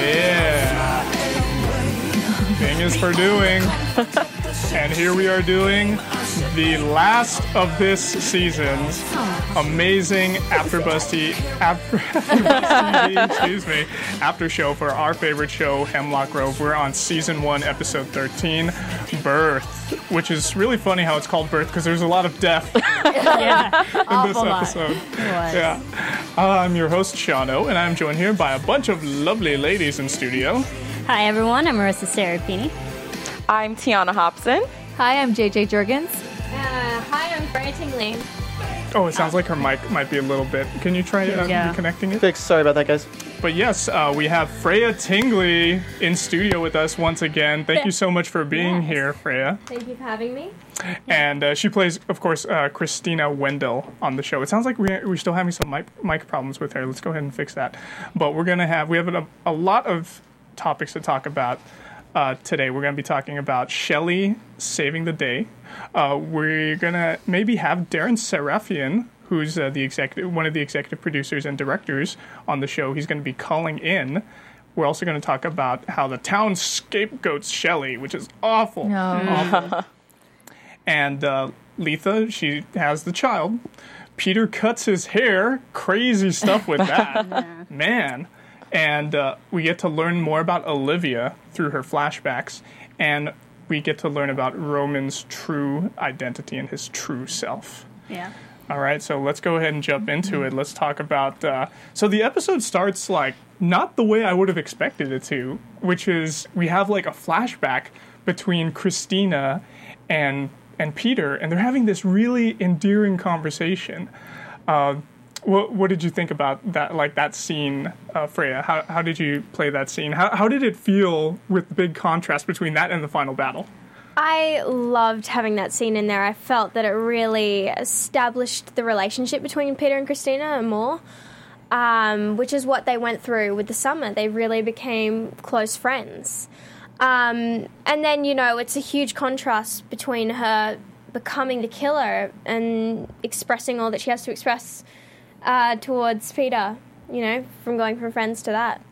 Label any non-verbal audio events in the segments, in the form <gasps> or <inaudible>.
Yeah. Thing is for doing. <laughs> and here we are doing the last of this season's amazing AfterBuzz T- after, TV, <laughs> excuse me, after show for our favorite show, Hemlock Grove. We're on season one, episode 13, Birth, which is really funny how it's called Birth because there's a lot of death yeah, <laughs> in this episode. Yeah. Uh, I'm your host, Shano, and I'm joined here by a bunch of lovely ladies in studio. Hi everyone, I'm Marissa Serapini. I'm Tiana Hobson. Hi, I'm JJ Jurgens. Uh, hi, I'm Freya Tingley. Oh, it sounds like her mic might be a little bit. Can you try uh, Yeah. reconnecting it? Fix. Sorry about that, guys. But yes, uh, we have Freya Tingley in studio with us once again. Thank you so much for being here, Freya. Thank you for having me. And uh, she plays, of course, uh, Christina Wendell on the show. It sounds like we, we're still having some mic, mic problems with her. Let's go ahead and fix that. But we're going to have, we have a, a lot of topics to talk about. Uh, today we're going to be talking about Shelley saving the day. Uh, we're going to maybe have Deran Sarafian, who's uh, the executive, one of the executive producers and directors on the show. He's going to be calling in. We're also going to talk about how the town scapegoats Shelley, which is awful. Awful. <laughs> and uh, Letha, she has the child. Peter cuts his hair. Crazy stuff with that. <laughs> Man. And uh, we get to learn more about Olivia through her flashbacks. And we get to learn about Roman's true identity and his true self. Yeah. All right, so let's go ahead and jump into it. Let's talk about. Uh, so the episode starts like not the way I would have expected it to, which is we have like a flashback between Christina and and Peter, and they're having this really endearing conversation. Uh, what what did you think about that? Like that scene, uh, Freya? How how did you play that scene? How how did it feel with the big contrast between that and the final battle? I loved having that scene in there. I felt that it really established the relationship between Peter and Christina more, um, which is what they went through with the summer. They really became close friends. Um, and then, you know, it's a huge contrast between her becoming the killer and expressing all that she has to express uh, towards Peter, you know, from going from friends to that.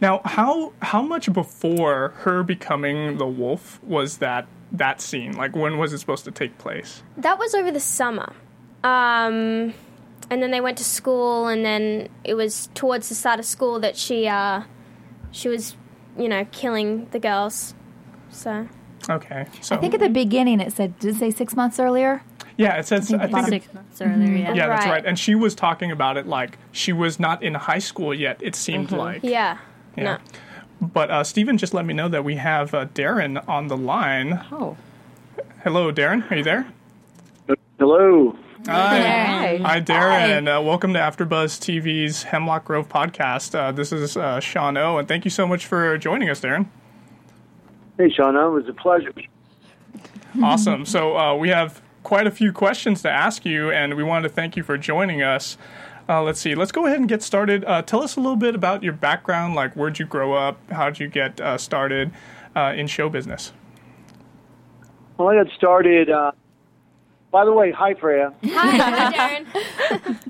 Now, how how much before her becoming the wolf was that that scene? Like, when was it supposed to take place? That was over the summer. Um, and then they went to school, and then it was towards the start of school that she, uh, she was, you know, killing the girls. So Okay, so I think at the beginning it said, did it say six months earlier? Yeah, it says I think it, Six months earlier, yeah. yeah, that's Right. right. And she was talking about it like she was not in high school yet. It seemed like yeah, Yeah. no. But uh, Stephen just let me know that we have uh, Deran on the line. Oh. Hello, Deran. Are you there? Hello. Hi. Hi, Deran. Uh, welcome to AfterBuzz TV's Hemlock Grove podcast. Uh, this is uh, Sean O, and thank you so much for joining us, Deran. Hey, Shauna. It was a pleasure. Awesome. So uh, we have quite a few questions to ask you, and we wanted to thank you for joining us. Uh, let's see. Let's go ahead and get started. Uh, tell us a little bit about your background. Like, where'd you grow up? How'd you get uh, started uh, in show business? Well, I got started. Uh, by the way, hi, Freya. <laughs> Hi, hi, Deran. <laughs>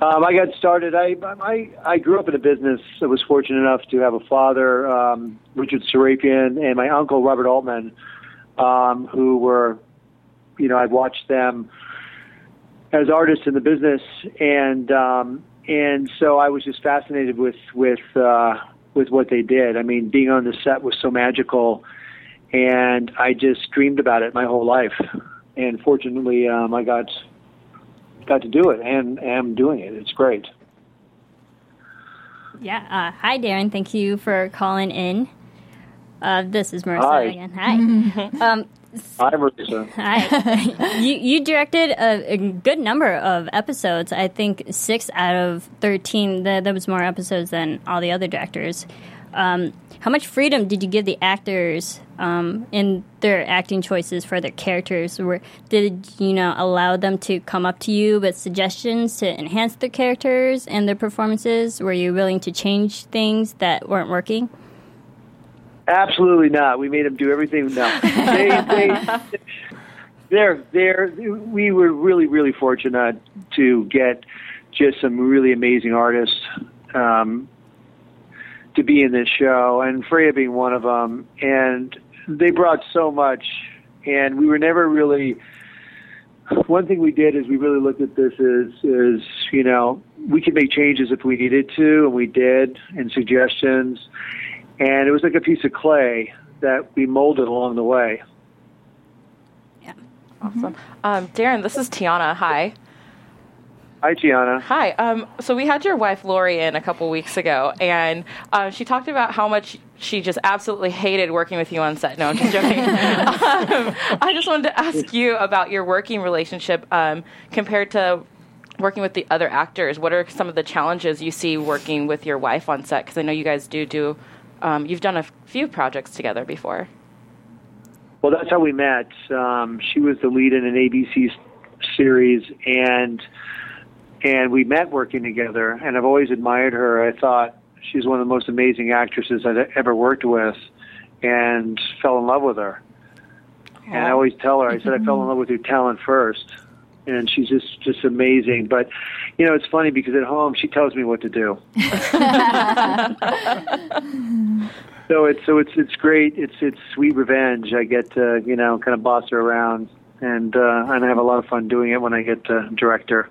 Um, I got started. I, I I grew up in a business. I was fortunate enough to have a father, um, Richard Sarafian, and my uncle Robert Altman, um, who were, you know, I watched them as artists in the business, and um, and so I was just fascinated with with uh, with what they did. I mean, being on the set was so magical, and I just dreamed about it my whole life. And fortunately, um, I got got to do it and am doing it. It's great. Yeah. Uh, hi, Deran. Thank you for calling in. Uh, this is Marissa Hi. again. Hi. <laughs> um, Hi, Marissa. Hi. <laughs> you you directed a, a good number of episodes. I think six out of thirteen. There, there was more episodes than all the other directors. Um, how much freedom did you give the actors um, in their acting choices for their characters? Were, did you know allow them to come up to you with suggestions to enhance their characters and their performances? Were you willing to change things that weren't working? Absolutely not. We made them do everything. No, <laughs> they, they, they're they're we were really really fortunate to get just some really amazing artists um, to be in this show, and Freya being one of them. And they brought so much, and we were never really. One thing we did is we really looked at this as is you know we could make changes if we needed to, and we did, and suggestions and it was like a piece of clay that we molded along the way. Yeah, awesome. Um, Deran, this is Tiana. Hi. Hi, Gianna. Hi. Um, so we had your wife Laurie in a couple weeks ago, and uh, she talked about how much she just absolutely hated working with you on set. No, I'm just joking. <laughs> um, I just wanted to ask you about your working relationship um, compared to working with the other actors. What are some of the challenges you see working with your wife on set? Because I know you guys do do. Um, you've done a few projects together before. Well, that's how we met. Um, she was the lead in an ABC s- series, and and we met working together. And I've always admired her. I thought she's one of the most amazing actresses I've ever worked with, and fell in love with her. And I always tell her, I said I fell in <laughs> love with your talent first, and she's just just amazing. But you know, it's funny because at home she tells me what to do. <laughs> So it's so it's it's great. It's it's sweet revenge. I get to you know kind of boss her around, and uh, and I have a lot of fun doing it when I get to direct her.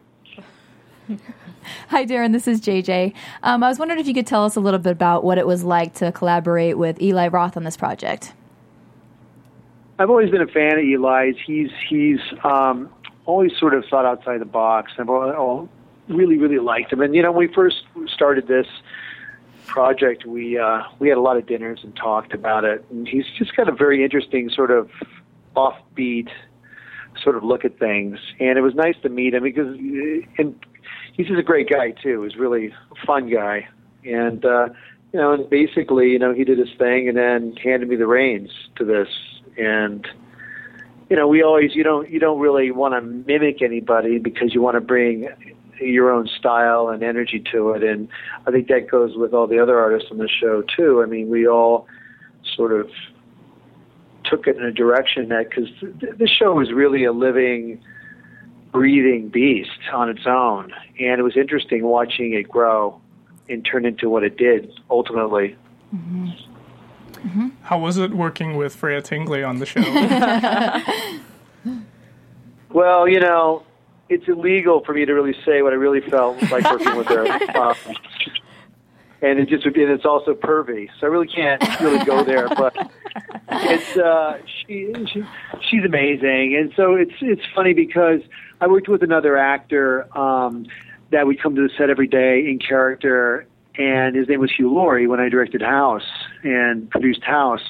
Hi, Deran. This is JJ. Um, I was wondering if you could tell us a little bit about what it was like to collaborate with Eli Roth on this project. I've always been a fan of Eli's. He's he's um, always sort of thought outside the box. I've al- al- really really liked him. And you know, when we first started this project, we uh, we had a lot of dinners and talked about it. And he's just got a very interesting sort of offbeat sort of look at things. And it was nice to meet him because uh, and he's just a great guy too. He's really a fun guy. And uh, you know, and basically, you know, he did his thing and then handed me the reins to this. And you know, we always you don't you don't really want to mimic anybody because you want to bring your own style and energy to it. And I think that goes with all the other artists on the show too. I mean, we all sort of took it in a direction that because th- this show was really a living, breathing beast on its own, and it was interesting watching it grow and turn into what it did ultimately. Mm-hmm. How was it working with Freya Tingley on the show? <laughs> Well, you know, it's illegal for me to really say what I really felt like working with her. <laughs> Um, and it just and it's also pervy, so I really can't really go there. But it's uh, she, she she's amazing, and so it's it's funny because I worked with another actor um, that would come to the set every day in character, and his name was Hugh Laurie when I directed House and produced House.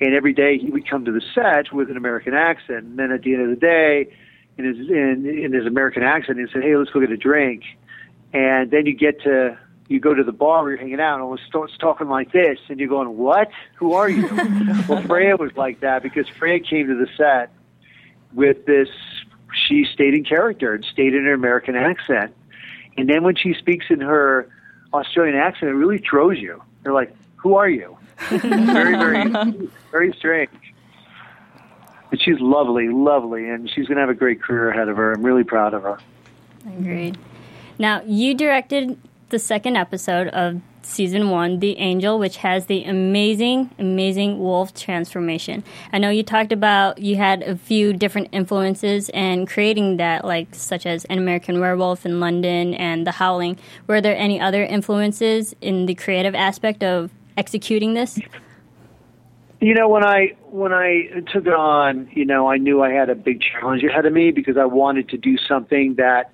And every day he would come to the set with an American accent. And then at the end of the day, in his in, in his American accent, he said, "Hey, let's go get a drink." And then you get to you go to the bar where you're hanging out, and it starts talking like this, and you're going, "What? Who are you?" <laughs> well, Freya was like that because Freya came to the set with this. She stayed in character and stayed in her American accent, and then when she speaks in her Australian accent, it really throws you. They're like, "Who are you?" <laughs> very, very, very strange. But she's lovely, lovely, and she's going to have a great career ahead of her. I'm really proud of her. Agreed. Now, you directed the second episode of season one, The Angel, which has the amazing, amazing wolf transformation. I know you talked about you had a few different influences in creating that, like such as An American Werewolf in London and The Howling. Were there any other influences in the creative aspect of executing this? You know, when I when I took it on, you know, I knew I had a big challenge ahead of me because I wanted to do something that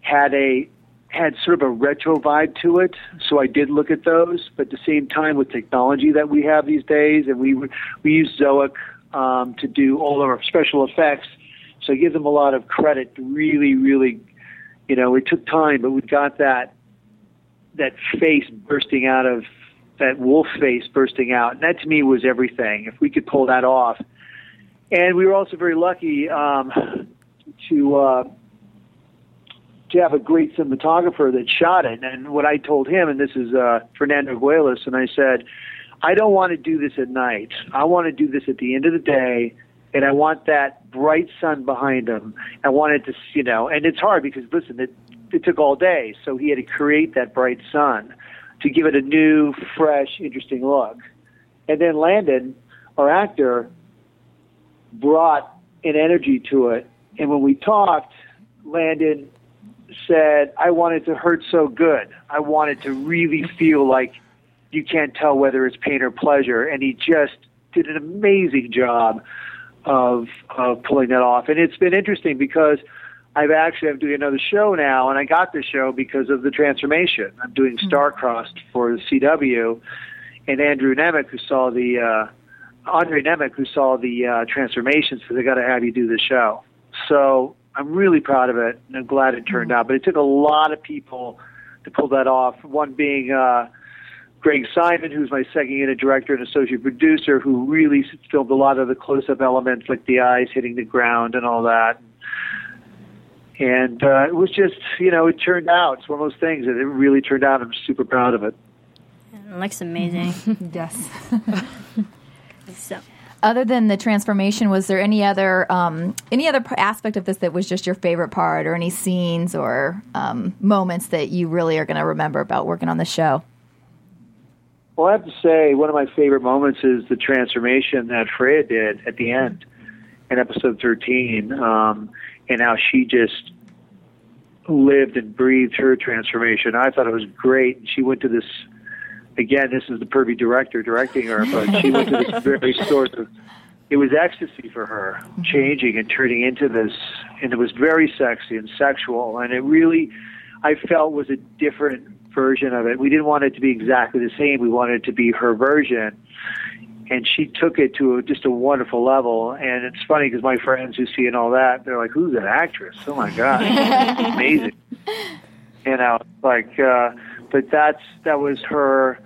had a had sort of a retro vibe to it. So I did look at those, but at the same time, with technology that we have these days, and we we use Zoic um, to do all of our special effects. So I give them a lot of credit. Really, really, you know, it took time, but we got that that face bursting out of that wolf face bursting out. And that to me was everything. If we could pull that off, and we were also very lucky um, to. Uh, to have a great cinematographer that shot it. And what I told him, and this is uh, Fernando Guelas, and I said, I don't want to do this at night. I want to do this at the end of the day, and I want that bright sun behind him. I wanted to, you know, and it's hard because listen, it it took all day, so he had to create that bright sun to give it a new, fresh, interesting look. And then Landon, our actor, brought an energy to it. And when we talked, Landon said, I wanted to hurt so good. I wanted to really feel like you can't tell whether it's pain or pleasure. And he just did an amazing job of, of pulling that off. And it's been interesting because I've actually, I'm doing another show now, and I got the show because of the transformation. I'm doing Starcrossed for the CW, and Andrew Nemec, who saw the, uh, Andre Nemec, who saw the uh, transformation, said, they got to have you do the show. So I'm really proud of it, and I'm glad it turned out. But it took a lot of people to pull that off. One being uh, Greg Simon, who's my second unit director and associate producer, who really filmed a lot of the close-up elements, like the eyes hitting the ground and all that. And uh, it was just, you know, it turned out. It's one of those things that it really turned out. I'm super proud of it. It looks amazing. <laughs> yes. <laughs> so. Other than the transformation, was there any other um, any other aspect of this that was just your favorite part, or any scenes or um, moments that you really are going to remember about working on the show? Well, I have to say, one of my favorite moments is the transformation that Freya did at the end in episode 13, um, and how she just lived and breathed her transformation. I thought it was great. She went to this again, this is the pervy director directing her, but she went to this <laughs> very sort of it was ecstasy for her, changing and turning into this, and it was very sexy and sexual, and it really, I felt was a different version of it. We didn't want it to be exactly the same. We wanted it to be her version, and she took it to a, just a wonderful level. And it's funny because my friends who see and all that, they're like, "Who's that actress? Oh my god, <laughs> amazing!" You know, like, uh, but that's that was her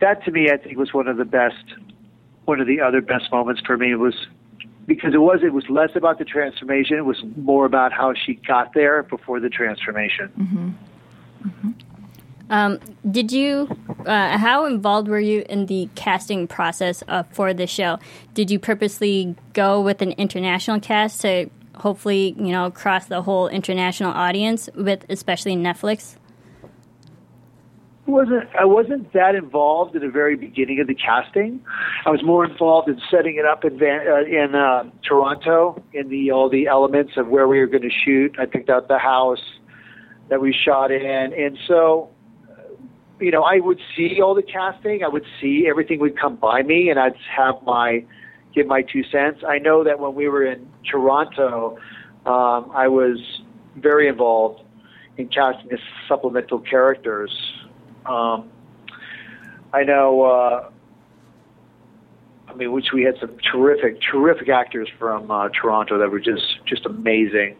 that to me, I think, was one of the best, one of the other best moments for me was because it was it was less about the transformation; it was more about how she got there before the transformation. Mm-hmm. Mm-hmm. Um, did you? Uh, how involved were you in the casting process uh, for the show? Did you purposely go with an international cast to hopefully, you know, cross the whole international audience with, especially Netflix? Wasn't I wasn't that involved in the very beginning of the casting. I was more involved in setting it up in Van, uh, in uh, Toronto in the all the elements of where we were going to shoot. I picked out the house that we shot in, and so you know I would see all the casting. I would see everything would come by me, and I'd have my give my two cents. I know that when we were in Toronto, um, I was very involved in casting the supplemental characters um, I know. Uh, I mean, which we had some terrific, terrific actors from uh, Toronto that were just just amazing.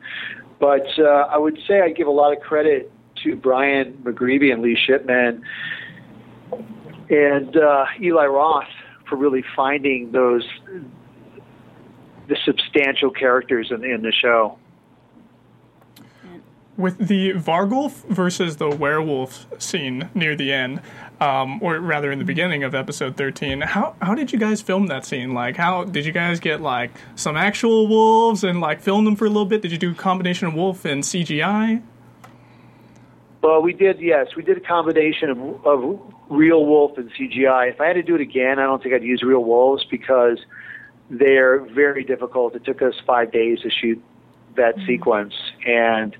But uh, I would say I give a lot of credit to Brian McGreevy and Lee Shipman and uh, Eli Roth for really finding those the substantial characters in, in the show with the Vargulf versus the werewolf scene near the end, um, or rather in the beginning of episode 13, how, how did you guys film that scene? Like, how did you guys get like some actual wolves and like film them for a little bit? Did you do a combination of wolf and CGI? Well, we did. Yes, we did a combination of, of real wolf and CGI. If I had to do it again, I don't think I'd use real wolves because they're very difficult. It took us five days to shoot that sequence, and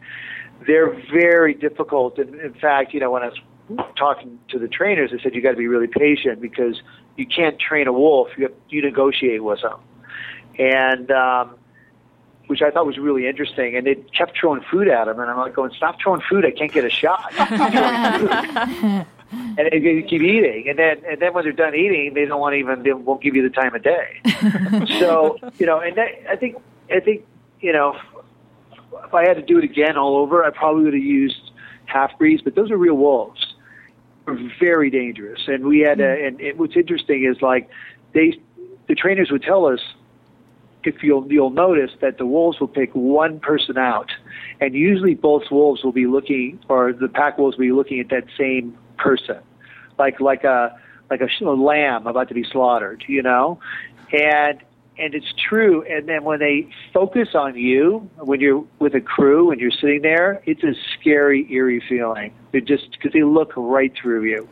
they're very difficult. And in fact, you know, when I was talking to the trainers, they said you got to be really patient because you can't train a wolf. You have, you negotiate with them, and um, which I thought was really interesting. And they kept throwing food at him, and I'm like, going, stop throwing food! I can't get a shot. <laughs> and they, they keep eating, and then and then when they're done eating, they don't want to even they won't give you the time of day. <laughs> so you know, and that, I think I think you know, if I had to do it again all over, I probably would have used half breeds, but those are real wolves. They're very dangerous, and we had a, mm-hmm. and, and what's interesting is like they the trainers would tell us if you'll you'll notice that the wolves will pick one person out, and usually both wolves will be looking, or the pack wolves will be looking at that same person, like like a like a, a lamb about to be slaughtered, you know, and and it's true. And then when they focus on you, when you're with a crew and you're sitting there, it's a scary, eerie feeling. They just because they look right through you.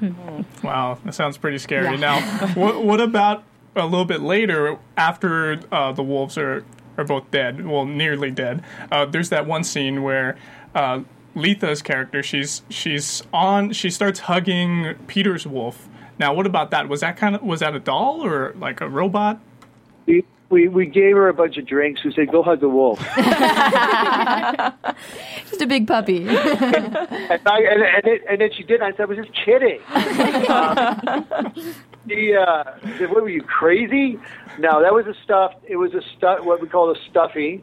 <laughs> Wow, that sounds pretty scary. Now, <laughs> what, what about a little bit later after uh, the wolves are, are both dead, well, nearly dead? Uh, there's that one scene where uh, Letha's character, she's she's on, she starts hugging Peter's wolf. Now, what about that? Was that kind of was that a doll or like a robot? We, we we gave her a bunch of drinks. We said, "Go hug the wolf." <laughs> Just a big puppy. <laughs> and, I, and, and, it, and then she did. And I said, "I was just kidding." <laughs> um, the, uh, said, what were you crazy? No, that was a stuff. It was a stu- what we call a stuffy,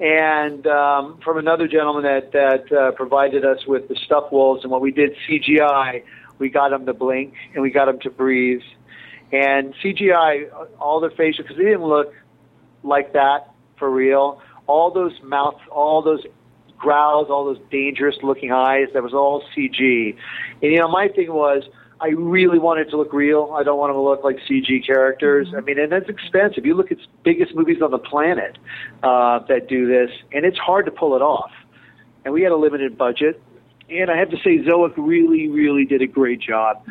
and um, from another gentleman that that uh, provided us with the stuffed wolves. And what we did CGI, we got them to blink and we got them to breathe. And CGI, all the facial because they didn't look like that for real. All those mouths, all those growls, all those dangerous looking eyes. That was all CG. And you know, my thing was. I really wanted to look real. I don't want them to look like CG characters. I mean, and that's expensive. You look at biggest movies on the planet uh, that do this, and it's hard to pull it off. And we had a limited budget, and I have to say, Zoic really, really did a great job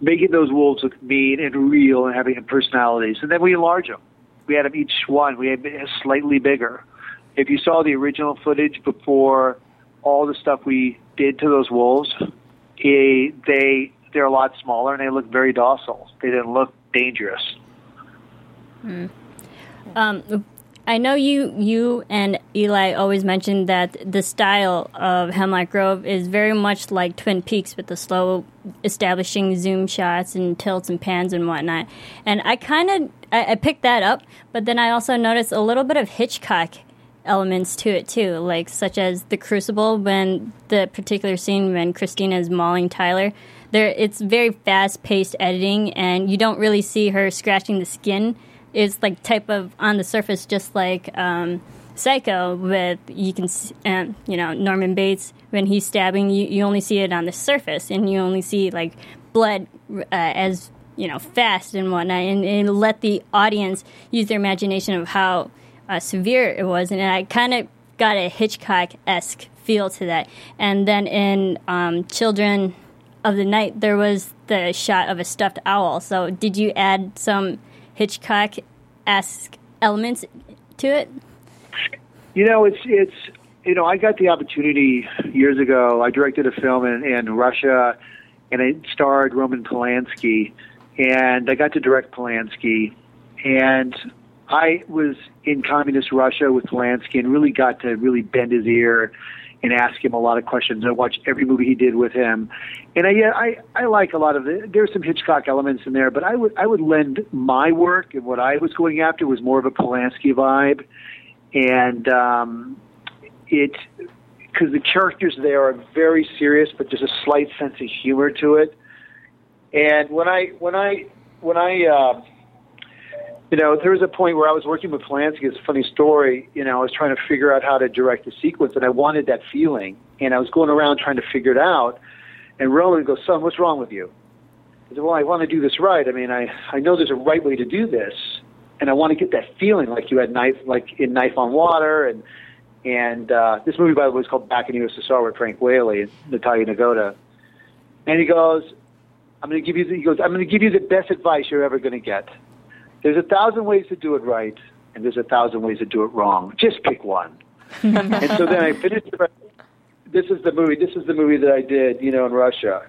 making those wolves look mean and real and having personalities. And then we enlarge them. We had them each one. We had it slightly bigger. If you saw the original footage before all the stuff we did to those wolves, eh, they they're a lot smaller and they look very docile. They didn't look dangerous. Um, I know you you and Eli always mentioned that the style of Hemlock Grove is very much like Twin Peaks with the slow establishing zoom shots and tilts and pans and whatnot. And I kind of I, I picked that up, but then I also noticed a little bit of Hitchcock elements to it too, like such as the Crucible when the particular scene when Christina is mauling Tyler. There, it's very fast paced editing, and you don't really see her scratching the skin is like type of on the surface, just like um, Psycho. With you can, um, you know, Norman Bates when he's stabbing, you, you only see it on the surface, and you only see like blood uh, as you know fast and whatnot, and, and let the audience use their imagination of how uh, severe it was, and I kind of got a Hitchcock esque feel to that. And then in um, Children of the Night, there was the shot of a stuffed owl. So did you add some Hitchcock esque elements to it? You know, it's it's you know, I got the opportunity years ago. I directed a film in, in Russia, and it starred Roman Polanski, and I got to direct Polanski, and I was in communist Russia with Polanski, and really got to really bend his ear and ask him a lot of questions. I watch every movie he did with him, and I yeah, I I like a lot of it. There's some Hitchcock elements in there, but I would I would lend my work and what I was going after was more of a Polanski vibe, and um, it because the characters there are very serious, but there's a slight sense of humor to it. And when I when I when I uh, you know, there was a point where I was working with Polanski. It's a funny story. You know, I was trying to figure out how to direct the sequence, and I wanted that feeling. And I was going around trying to figure it out. And Roman goes, "Son, what's wrong with you?" I said, "Well, I want to do this right. I mean, I I know there's a right way to do this, and I want to get that feeling like you had knife, like in Knife on Water, and And uh, this movie, by the way, was called Back in the USSR with Frank Whaley and Natalia Negoda. And he goes, "I'm going to give you." The, he goes, "I'm going to give you the best advice you're ever going to get. There's a thousand ways to do it right, and there's a thousand ways to do it wrong. Just pick one." <laughs> and so then I finished. The, this is the movie. This is the movie that I did, you know, in Russia.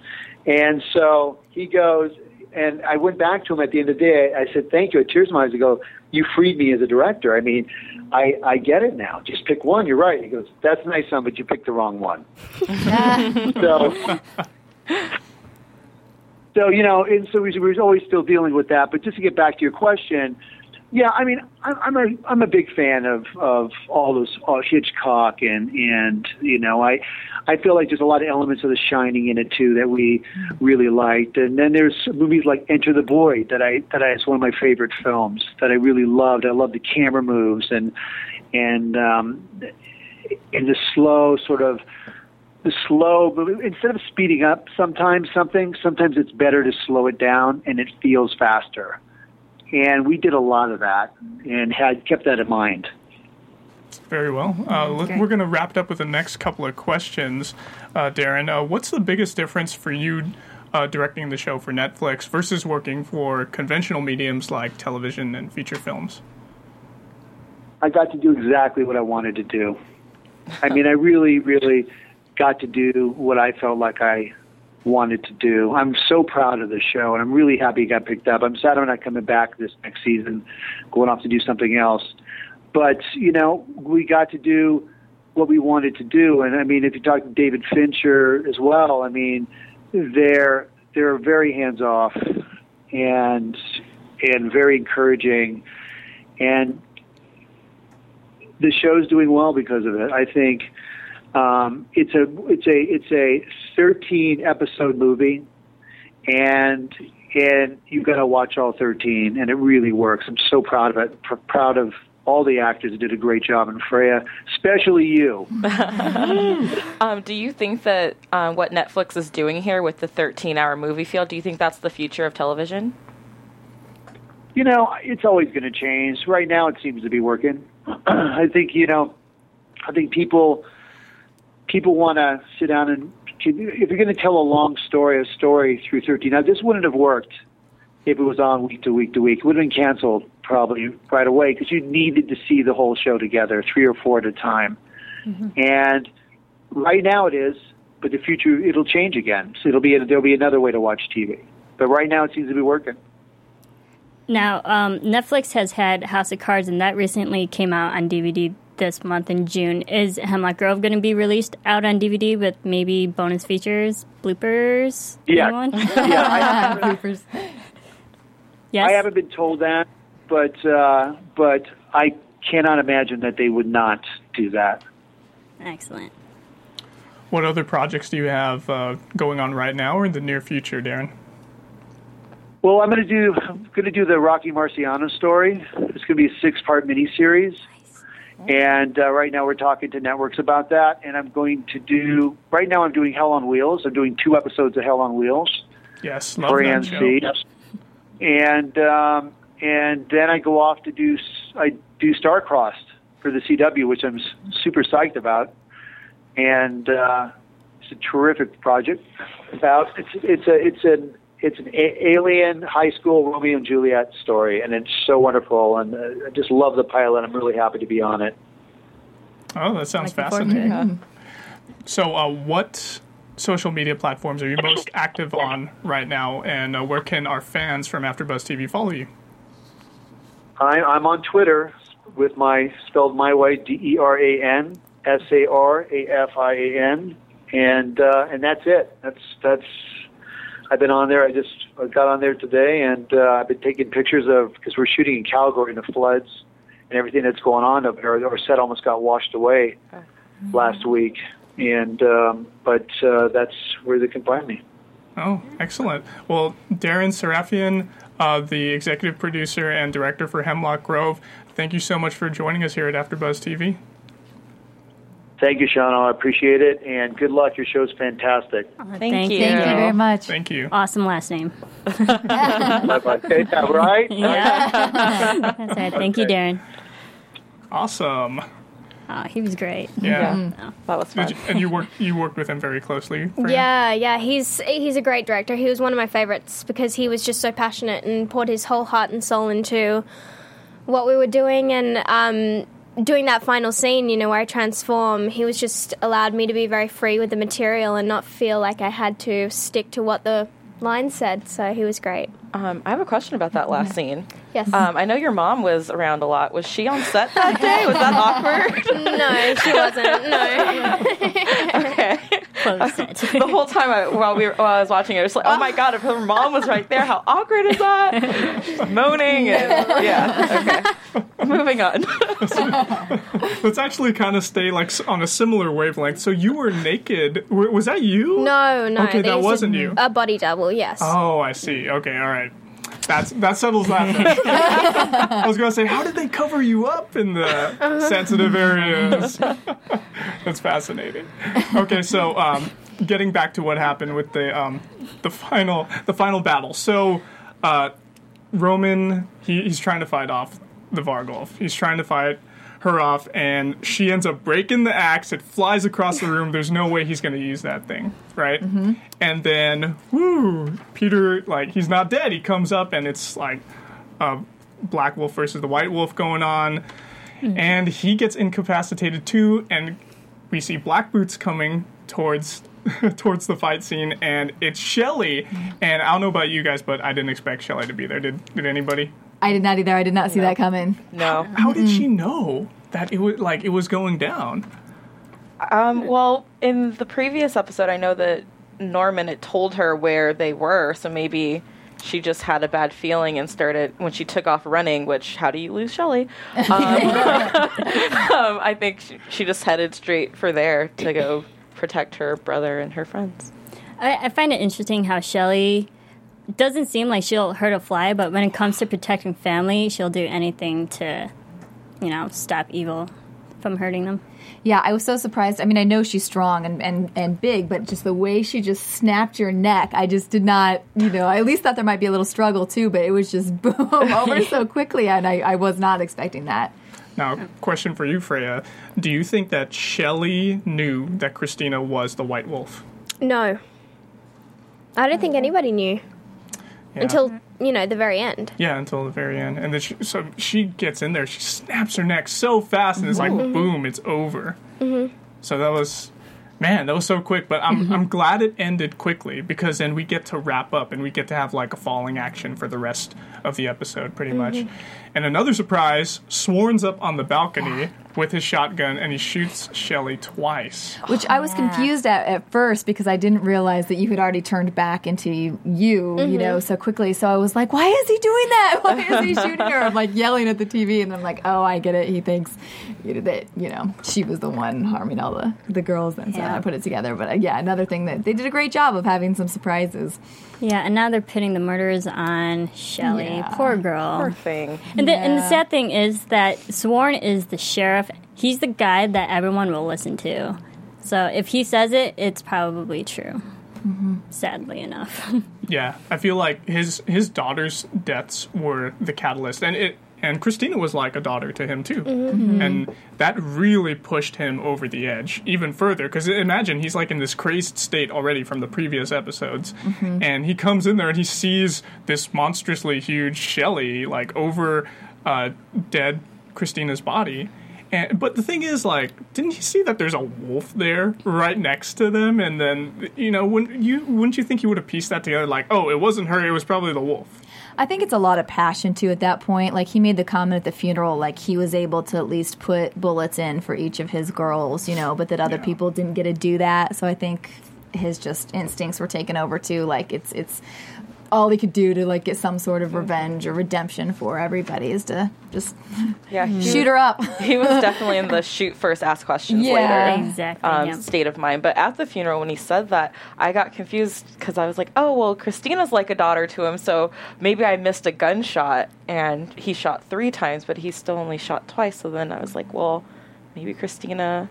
And so he goes, and I went back to him at the end of the day. I said, "Thank you." At tears in my eyes, I go, "You freed me as a director. I mean, I I get it now. Just pick one. You're right." He goes, "That's nice, son, but you picked the wrong one." <laughs> so. <laughs> So you know, and so we we're always still dealing with that. But just to get back to your question, yeah, I mean, I'm a I'm a big fan of of all those uh, Hitchcock and and you know I I feel like there's a lot of elements of The Shining in it too that we really liked. And then there's movies like Enter the Void that I that I it's one of my favorite films that I really loved. I love the camera moves and and um, and the slow sort of the slow instead of speeding up sometimes something sometimes it's better to slow it down and it feels faster and we did a lot of that and had kept that in mind Very well. Uh, Okay. We're going to wrap it up with the next couple of questions, uh, Deran. Uh, what's the biggest difference for you uh, directing the show for Netflix versus working for conventional mediums like television and feature films? I got to do exactly what I wanted to do. I mean, I really, really got to do what I felt like I wanted to do. I'm so proud of the show, and I'm really happy it got picked up. I'm sad I'm not coming back this next season, going off to do something else. But you know, we got to do what we wanted to do, and I mean, if you talk to David Fincher as well, I mean, they're they're very hands off and and very encouraging, and the show's doing well because of it. I think um, it's a it's a it's a 13 episode movie, and and you've got to watch all 13, and it really works. I'm so proud of it. Pr- proud of all the actors who did a great job, and Freya, especially you. <laughs> <laughs> Um, do you think that um, what Netflix is doing here with the 13 hour movie field, do you think that's the future of television? You know, it's always going to change. Right now, it seems to be working. <clears throat> I think you know, I think people people want to sit down and if you're going to tell a long story, a story through 13. Now, this wouldn't have worked if it was on week to week to week. It would have been canceled probably right away because you needed to see the whole show together, three or four at a time. And right now it is, but the future it'll change again. So it'll be there'll be another way to watch TV. But right now it seems to be working. Now, um, Netflix has had House of Cards, and that recently came out on DVD this month in June. Is Hemlock Grove going to be released out on DVD with maybe bonus features, bloopers? Yeah. Anyone? <laughs> Yeah, I haven't, <laughs> Bloopers. yes. I haven't been told that, but uh, but I cannot imagine that they would not do that. Excellent. What other projects do you have uh, going on right now or in the near future, Deran? Well, I'm going to do I'm going to do the Rocky Marciano story. It's going to be a six part miniseries. And uh, right now we're talking to networks about that. And I'm going to do right now I'm doing Hell on Wheels. I'm doing two episodes of Hell on Wheels Yes, love for that show. AMC. And um, and then I go off to do s- I do Starcrossed for the CW, which I'm super psyched about. And uh, it's a terrific project. About it's it's a it's an it's an a- alien high school Romeo and Juliet story, and it's so wonderful. And uh, I just love the pilot. I'm really happy to be on it. Oh, that sounds Looking forward to it. fascinating. So, uh, what social media platforms are you most active on right now, and uh, where can our fans from AfterBuzz TV follow you? I, I'm on Twitter with my spelled my way D E R A N S A R A F I A N, and uh, and that's it. That's that's. I've been on there. I just got on there today, and uh, I've been taking pictures of because we're shooting in Calgary and the floods and everything that's going on up there. Our set almost got washed away last week, and um, but uh, that's where they can find me. Oh, excellent. Well, Deran Sarafian, uh, the executive producer and director for Hemlock Grove, thank you so much for joining us here at AfterBuzz TV. Thank you, Sean. I appreciate it, and good luck. Your show's fantastic. Thank, Thank you. you. Thank you very much. Thank you. Awesome last name. <laughs> bye bye. Yeah, right? <laughs> That's right. Thank you, Deran. Awesome. Oh, he was great. Yeah. That was fun. You- and you worked you worked with him very closely. Freya? Yeah, yeah, he's he's a great director. He was one of my favorites because he was just so passionate and poured his whole heart and soul into what we were doing and um, doing that final scene. You know, where I transform. He was just allowed me to be very free with the material and not feel like I had to stick to what the line said. So he was great. Um, I have a question about that last scene. Yes. Um, I know your mom was around a lot. Was she on set that day? Was that <laughs> awkward? no, she wasn't. No. <laughs> okay. Close set. <laughs> The whole time I, while we were, while I was watching it, I was like, "Oh my god! If her mom was right there, how awkward is that?" Moaning. And, yeah. Okay. Moving on. <laughs> Let's actually kind of stay like on a similar wavelength. So you were naked. Was that you? No, no. Okay, that wasn't a, you. A body double, yes. Oh, I see. Okay, all right. That's that settles that. <laughs> I was gonna say, how did they cover you up in the sensitive areas? <laughs> That's fascinating. Okay, so um, getting back to what happened with the um, the final the final battle. So uh, Roman he, he's trying to fight off the Vargulf. He's trying to fight her off, and she ends up breaking the axe. It flies across the room. There's no way he's going to use that thing, right? Mm-hmm. And then, whoo, Peter, like, he's not dead. He comes up, and it's like a black wolf versus the white wolf going on. Mm. And he gets incapacitated too, and we see Black Boots coming towards <laughs> towards the fight scene, and it's Shelley. Mm. And I don't know about you guys, but I didn't expect Shelley to be there. Did did anybody? I did not either. I did not see that coming. No. How did she know that it was like it was going down? Um, well, in the previous episode, I know that Norman had told her where they were, so maybe she just had a bad feeling and started when she took off running. Which, how do you lose Shelley? <laughs> Um, <laughs> um, I think she, she just headed straight for there to go protect her brother and her friends. I, I find it interesting how Shelley doesn't seem like she'll hurt a fly, but when it comes to protecting family, she'll do anything to, you know, stop evil from hurting them. Yeah, I was so surprised. I mean, I know she's strong and, and, and big, but just the way she just snapped your neck, I just did not, you know, I at least thought there might be a little struggle too, but it was just <laughs> boom <laughs> over so quickly, and I, I was not expecting that. Now, question for you, Freya: Do you think that Shelley knew that Christina was the White Wolf? No. I don't think anybody knew Yeah. until, you know, the very end. yeah, until the very end, and then she, so she gets in there, she snaps her neck so fast, and it's like mm-hmm. boom, it's over. Mm-hmm. So that was. Man, that was so quick, but I'm mm-hmm. I'm glad it ended quickly because then we get to wrap up and we get to have like a falling action for the rest of the episode, pretty much. And another surprise: Sworn's up on the balcony with his shotgun and he shoots Shelley twice. Which I was confused at at first because I didn't realize that you had already turned back into you, you know, so quickly. So I was like, why is he doing that? <laughs> Why is he <laughs> shooting her? I'm like yelling at the TV, and I'm like, oh, I get it. He thinks you know, that, you know, she was the one harming all the, the girls. And so Yeah. I put it together. But uh, yeah, another thing that they did a great job of having some surprises. Yeah, and now they're pitting the murders on Shelley. Yeah. Poor girl. Poor thing. And, the, and the sad thing is that Sworn is the sheriff. He's the guy that everyone will listen to. So if he says it, it's probably true. Mm-hmm. Sadly enough. <laughs> Yeah, I feel like his his daughter's deaths were the catalyst, and it and Christina was like a daughter to him too, mm-hmm. Mm-hmm. and that really pushed him over the edge even further. Because imagine he's like in this crazed state already from the previous episodes, mm-hmm. and he comes in there and he sees this monstrously huge Shelley like over uh, dead Christina's body. And, but the thing is, like, didn't you see that there's a wolf there right next to them? And then, you know, wouldn't you wouldn't you think you would have pieced that together? Like, oh, it wasn't her; it was probably the wolf. I think it's a lot of passion too at that point. Like he made the comment at the funeral, like he was able to at least put bullets in for each of his girls, you know, but that other Yeah. people didn't get to do that. So I think his just instincts were taken over too. Like it's it's all he could do to like get some sort of revenge or redemption for everybody is to just Yeah, he, shoot her up. he was <laughs> definitely in the shoot first, ask questions Yeah. later. exactly. um, yeah. state of mind. But at the funeral, when he said that, I got confused because I was like, oh, well, Christina's like a daughter to him, so maybe I missed a gunshot and he shot three times, but he still only shot twice. So then I was like, well, maybe Christina.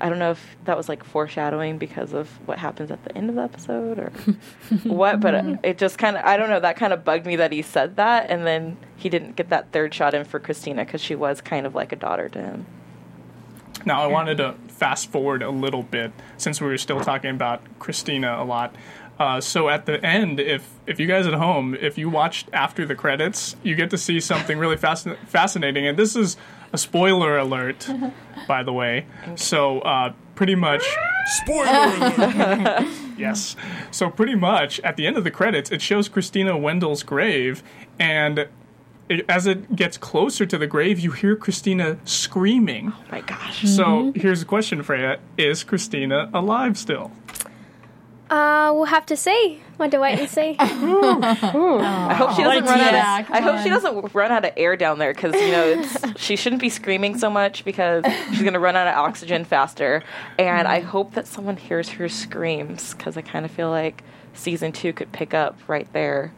I don't know if that was like foreshadowing because of what happens at the end of the episode or <laughs> what, but it- it just kind of, I don't know, that kind of bugged me that he said that and then he didn't get that third shot in for Christina because she was kind of like a daughter to him. Now, I wanted to fast forward a little bit since we were still talking about Christina a lot. Uh, so at the end, if if you guys at home, if you watched after the credits, you get to see something really fascin- fascinating. And this is a <laughs> spoiler alert, by the way. So uh, pretty much Spoiler alert! <laughs> Yes. So pretty much at the end of the credits, it shows Christina Wendall's grave, and it, as it gets closer to the grave, you hear Christina screaming. Oh my gosh. So here's a question, Freya: Is Christina alive still? Uh, we'll have to see. We'll have to wait and see. I hope she doesn't run out. tease. Of, I hope she doesn't run out of air down there because you know it's, <laughs> she shouldn't be screaming so much because she's going to run out of oxygen faster. And I hope that someone hears her screams because I kind of feel like season two could pick up right there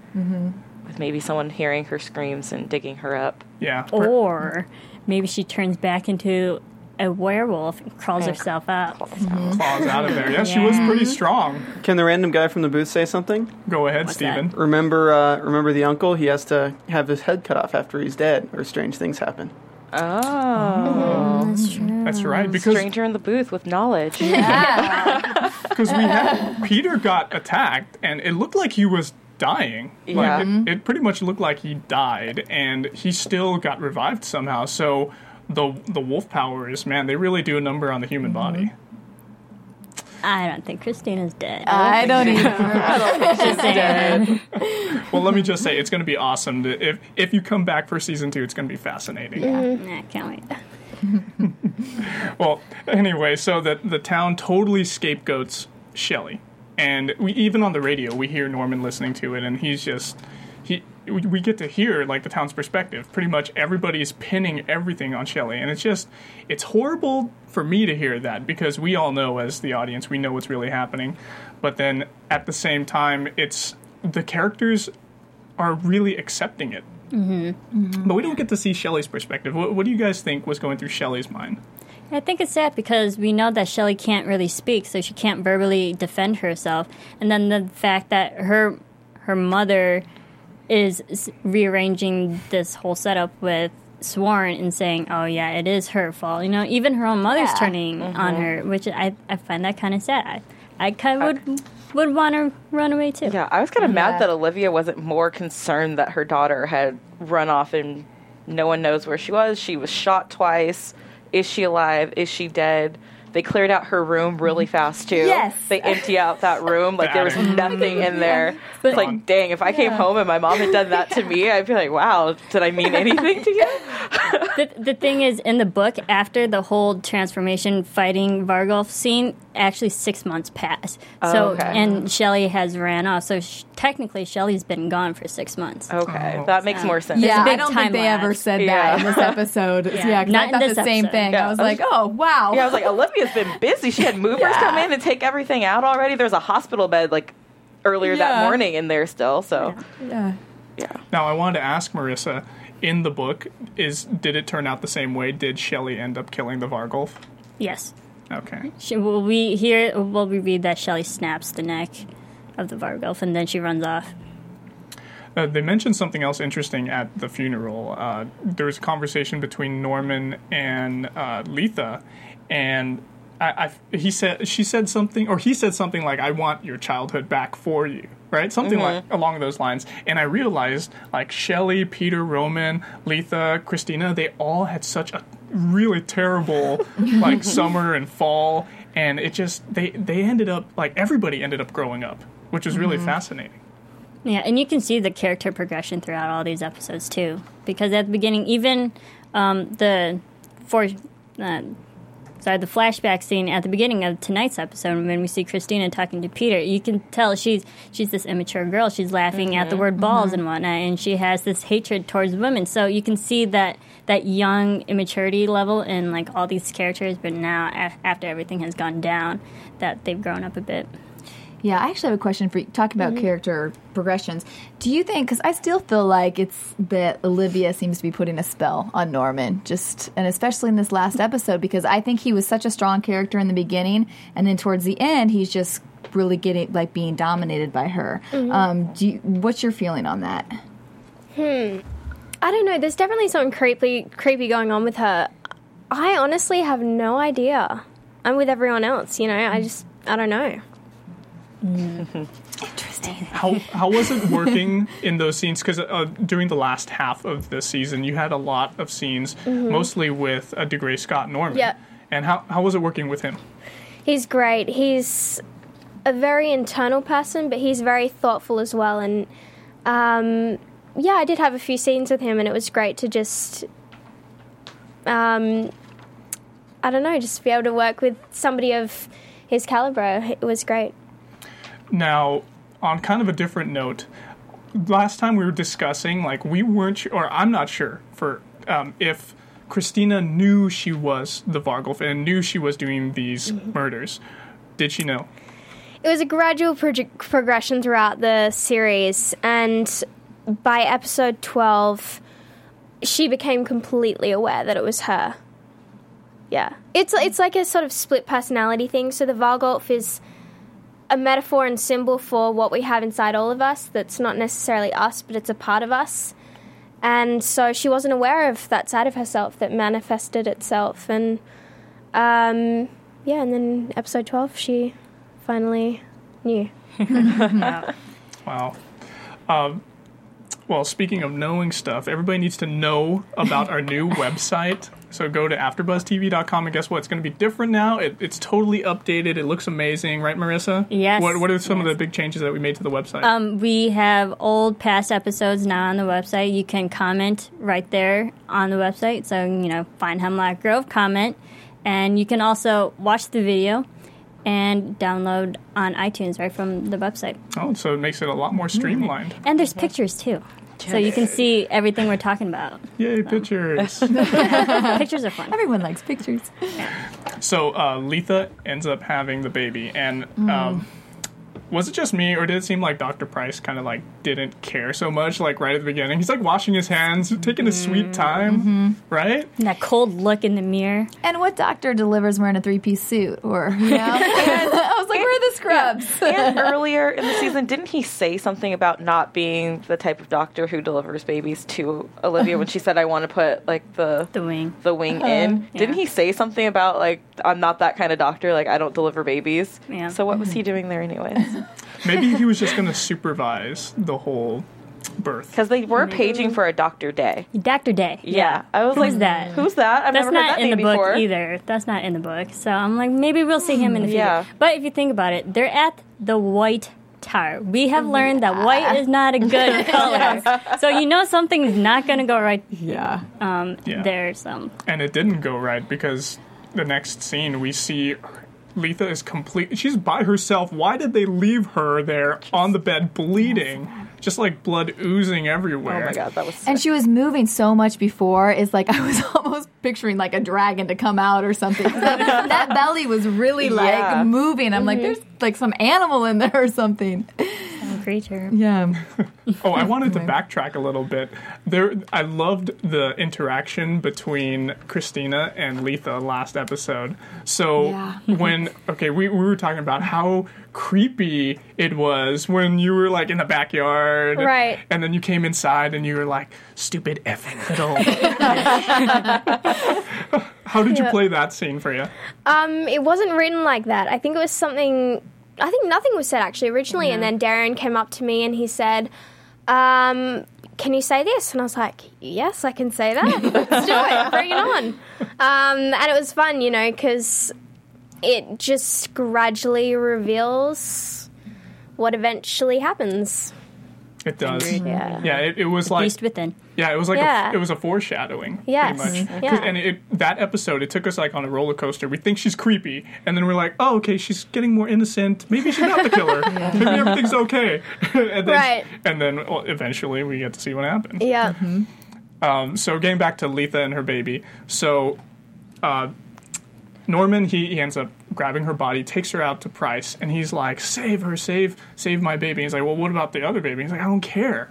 with maybe someone hearing her screams and digging her up. Yeah. Or maybe she turns back into a werewolf and crawls herself up. claws out of there. Yeah, she was pretty strong. Can the random guy from the booth say something? Go ahead, What's Steven. Remember, uh, remember the uncle? He has to have his head cut off after he's dead, or strange things happen. Oh, That's that's right. Because stranger in the booth with knowledge. because <laughs> we had Peter got attacked and it looked like he was dying. Yeah. It, it pretty much looked like he died and he still got revived somehow. So the the wolf powers, man, they really do a number on the human mm-hmm. body. I don't think Christina's dead. I <laughs> don't either. Just saying. <laughs> Well, let me just say it's going to be awesome. To, if if you come back for season 2, it's going to be fascinating. Nah, mm-hmm. can't wait. <laughs> Well, anyway, so the the town totally scapegoats Shelley, and we even on the radio we hear Norman listening to it, and he's just he. We we get to hear like the town's perspective. Pretty much everybody is pinning everything on Shelley, and it's just it's horrible for me to hear that because we all know as the audience we know what's really happening, but then at the same time it's the characters are really accepting it. Mm-hmm. But we don't get to see Shelley's perspective. What, what do you guys think was going through Shelley's mind? I think it's sad because we know that Shelley can't really speak, so she can't verbally defend herself. And then the fact that her her mother is s- rearranging this whole setup with Sworn and saying, "Oh yeah, it is her fault." You know, even her own mother's Yeah. turning mm-hmm. on her, which I I find that kind of sad. I, I kind of would would want to run away too. Yeah, I was kind of Yeah. mad that Olivia wasn't more concerned that her daughter had run off and no one knows where she was. She was shot twice. Is she alive? Is she dead? They cleared out her room really fast too. Yes. They empty out that room like there was nothing in there. It's like, dang, if I came home and my mom had done that to me, I'd be like, wow, did I mean anything to you? the, the thing is, in the book, after the whole transformation fighting Vargulf scene, actually six months passed. Oh, so, okay. and Shelley has ran off. So sh- technically, Shelley's been gone for six months. Okay, Oh. that makes more sense. There's a Yeah, I big don't time think they lag. ever said Yeah. that in this episode. <laughs> Yeah, Not I in thought this the same episode. thing. Yeah. I was like, oh wow. Yeah, I was like, Olivia's been busy. She had movers <laughs> Yeah. come in and take everything out already. There's a hospital bed like earlier that morning in there still. So Yeah. yeah. Now, I wanted to ask Marissa, in the book, is did it turn out the same way? Did Shelley end up killing the Vargulf? Yes. Okay. She, well, we will we read that Shelley snaps the neck of the Vargulf and then she runs off. Uh, they mentioned something else interesting at the funeral. Uh, there was a conversation between Norman and uh, Letha, and I, I, he said she said something, or he said something like, "I want your childhood back for you." Right, something like along those lines. And I realized, like Shelley, Peter, Roman, Letha, Christina, they all had such a really terrible <laughs> like summer and fall, and it just they they ended up like everybody ended up growing up, which was really fascinating. Yeah, and you can see the character progression throughout all these episodes too. Because at the beginning, even um, the four uh, sorry, the flashback scene at the beginning of tonight's episode, when we see Christina talking to Peter, you can tell she's she's this immature girl. She's laughing at the mm-hmm. word balls mm-hmm. and whatnot, and she has this hatred towards women. So you can see that that young immaturity level in like all these characters. But now, after everything has gone down, that they've grown up a bit. Yeah, I actually have a question for you. Talking about character progressions, do you think? Because I still feel like it's that Olivia seems to be putting a spell on Norman, just and especially in this last episode, because I think he was such a strong character in the beginning, and then towards the end, he's just really getting like being dominated by her. Um, do you, what's your feeling on that? Hmm. I don't know. There's definitely something creepy, creepy going on with her. I honestly have no idea. I'm with everyone else, you know. I just I don't know. <laughs> How how was it working in those scenes? Because uh, during the last half of the season, you had a lot of scenes, mostly with uh, Dougray Scott Norman. Yeah. And how how was it working with him? He's great. He's a very internal person, but he's very thoughtful as well. And um, yeah, I did have a few scenes with him, and it was great to just, um, I don't know, just be able to work with somebody of his caliber. It was great. Now, on kind of a different note, last time we were discussing, like, we weren't sure, or I'm not sure, for um, if Christina knew she was the Vargulf and knew she was doing these murders. Did she know? It was a gradual prog- progression throughout the series, and by episode 12, she became completely aware that it was her. Yeah. It's, it's like a sort of split personality thing. So the Vargulf is a metaphor and symbol for what we have inside all of us that's not necessarily us, but it's a part of us. And so she wasn't aware of that side of herself that manifested itself. And um, yeah, and then episode 12, she finally knew. <laughs> Wow. Um, well, speaking of knowing stuff, everybody needs to know about our new <laughs> website. So go to AfterBuzzTV.com and guess what? It's going to be different now. It, it's totally updated. It looks amazing, right, Marissa? Yes, What What are some of the big changes that we made to the website? Um, we have old past episodes now on the website. You can comment right there on the website. So, you know, find Hemlock Grove, comment. And you can also watch the video and download on iTunes right from the website. oh, so it makes it a lot more streamlined. And there's pictures too. So you can see everything we're talking about. Yay, pictures. <laughs> <laughs> Pictures are fun. Everyone likes pictures. so uh, Letha ends up having the baby, and um, was it just me, or did it seem like Dr. Pryce kind of like didn't care so much, like right at the beginning? He's like washing his hands, taking his sweet mm-hmm. time, right? And that cold look in the mirror. And what doctor delivers wearing a three piece suit? Or, you know? <laughs> <laughs> I was like, where are the scrubs? and <laughs> earlier in the season, didn't he say something about not being the type of doctor who delivers babies to Olivia when she said, "I want to put like the The wing. the wing uh-huh. in"? Didn't he say something about like I'm not that kind of doctor? Like I don't deliver babies. Yeah. So what was he mm-hmm. doing there anyways? <laughs> Maybe he was just going to supervise the whole birth. Because they were paging for a Doctor Day. Dr. Day. Yeah, I was Who's like, that? Who's that? I've That's never heard not that in the name book before. either. That's not in the book. So I'm like, maybe we'll see him in the future. Yeah. But if you think about it, they're at the White Tower. We have learned that white is not a good <laughs> color. so you know something's not going to go right yeah. um, Yeah. there. So And it didn't go right because the next scene we see Letha is complete. She's by herself. Why did they leave her there on the bed bleeding? Just like blood oozing everywhere. Oh my god, that was. And she was moving so much before. It's like <laughs> I was almost picturing like a dragon to come out or something. <laughs> that, that belly was really like Yeah. moving. I'm like, there's like some animal in there or something. Some creature. Yeah. <laughs> Oh, I wanted to backtrack a little bit. There, I loved the interaction between Christina and Letha last episode. So Yeah. <laughs> when okay, we, we were talking about how creepy it was when you were like in the backyard, Right. And then you came inside and you were like, "Stupid effing little." <laughs> how did you play that scene for you? Um, it wasn't written like that. I think it was something. I think nothing was said actually originally, and then Deran came up to me and he said, um, "Can you say this?" And I was like, "Yes, I can say that. Let's do it. Bring it on." Um, and it was fun, you know, because it just gradually reveals what eventually happens. It does. Yeah. Yeah, it, it was like Beast within. Yeah, it was like Yeah. A, it was a foreshadowing. Yes. pretty much. Mhm. 'Cause- Yeah. And it, that episode, it took us like on a roller coaster. We think she's creepy, and then we're like, oh, okay, she's getting more innocent. Maybe she's not the killer. <laughs> Maybe everything's okay. <laughs> and then, Right. And then well, eventually we get to see what happens. Yeah. Um, so getting back to Letha and her baby. So uh, Norman, he, he ends up grabbing her body, takes her out to Pryce, and he's like, "Save her, save, save my baby." He's like, "Well, what about the other baby?" He's like, "I don't care."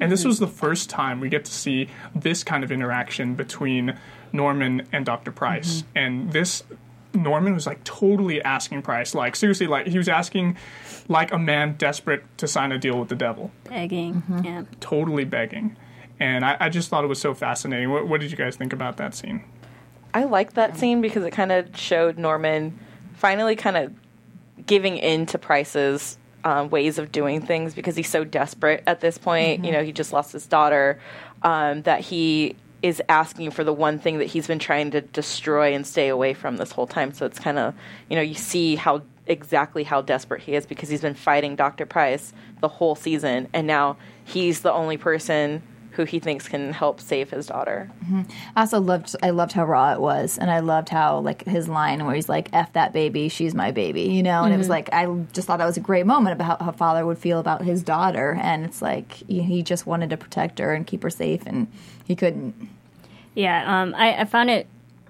And this was the first time we get to see this kind of interaction between Norman and Dr. Pryce. Mm-hmm. And this Norman was like totally asking Pryce, like seriously, like he was asking like a man desperate to sign a deal with the devil, Begging. Mm-hmm. Yeah. totally begging. And I, I just thought it was so fascinating. What, what did you guys think about that scene? I liked that scene because it kind of showed Norman finally kind of giving in to Pryce's um, ways of doing things because he's so desperate at this point. You know, he just lost his daughter. Um, that he is asking for the one thing that he's been trying to destroy and stay away from this whole time. So it's kind of, you know, you see how exactly how desperate he is because he's been fighting Dr. Pryce the whole season, and now he's the only person who he thinks can help save his daughter. I also loved I loved how raw it was, and I loved how like his line where he's like "f that baby, she's my baby," you know, and it was like I just thought that was a great moment about how, how father would feel about his daughter, and it's like he, he just wanted to protect her and keep her safe, and he couldn't. Yeah, um, I, I found it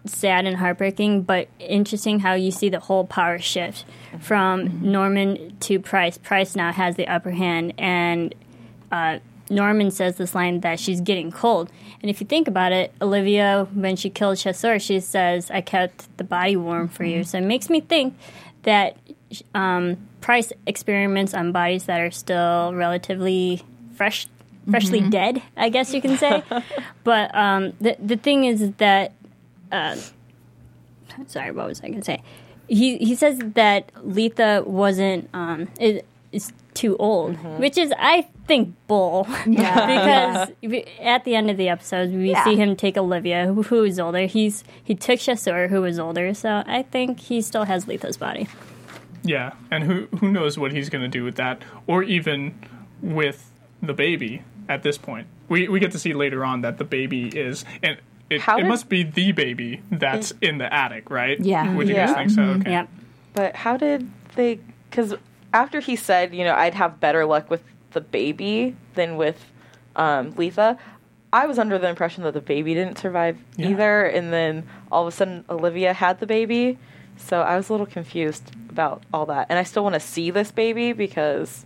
sad and heartbreaking, but interesting how you see the whole power shift from Norman to Pryce. Pryce now has the upper hand, and uh, Norman says this line that she's getting cold. And if you think about it, Olivia, when she killed Chasseur, she says, I kept the body warm for you. So it makes me think that um, Pryce experiments on bodies that are still relatively fresh, freshly dead, I guess you can say. <laughs> but um, the, the thing is that uh, sorry, what was I going to say? He he says that Letha wasn't um is, is too old, mm-hmm. which is I think bull. <laughs> <laughs> Yeah. because we- at the end of the episode, we Yeah. see him take Olivia, who, who is older. He's he took Chasseur, who was older. So I think he still has Letha's body. Yeah, and who who knows what he's going to do with that, or even with the baby at this point. We we get to see later on that the baby is and. It, How it did- must be the baby that's mm. in the attic, right? Yeah. Would you guys think so? Mm-hmm. Okay. Yep. But how did they? Because after he said, you know, I'd have better luck with the baby than with um, Letha, I was under the impression that the baby didn't survive Yeah. either, and then all of a sudden Olivia had the baby. So I was a little confused about all that, and I still want to see this baby because.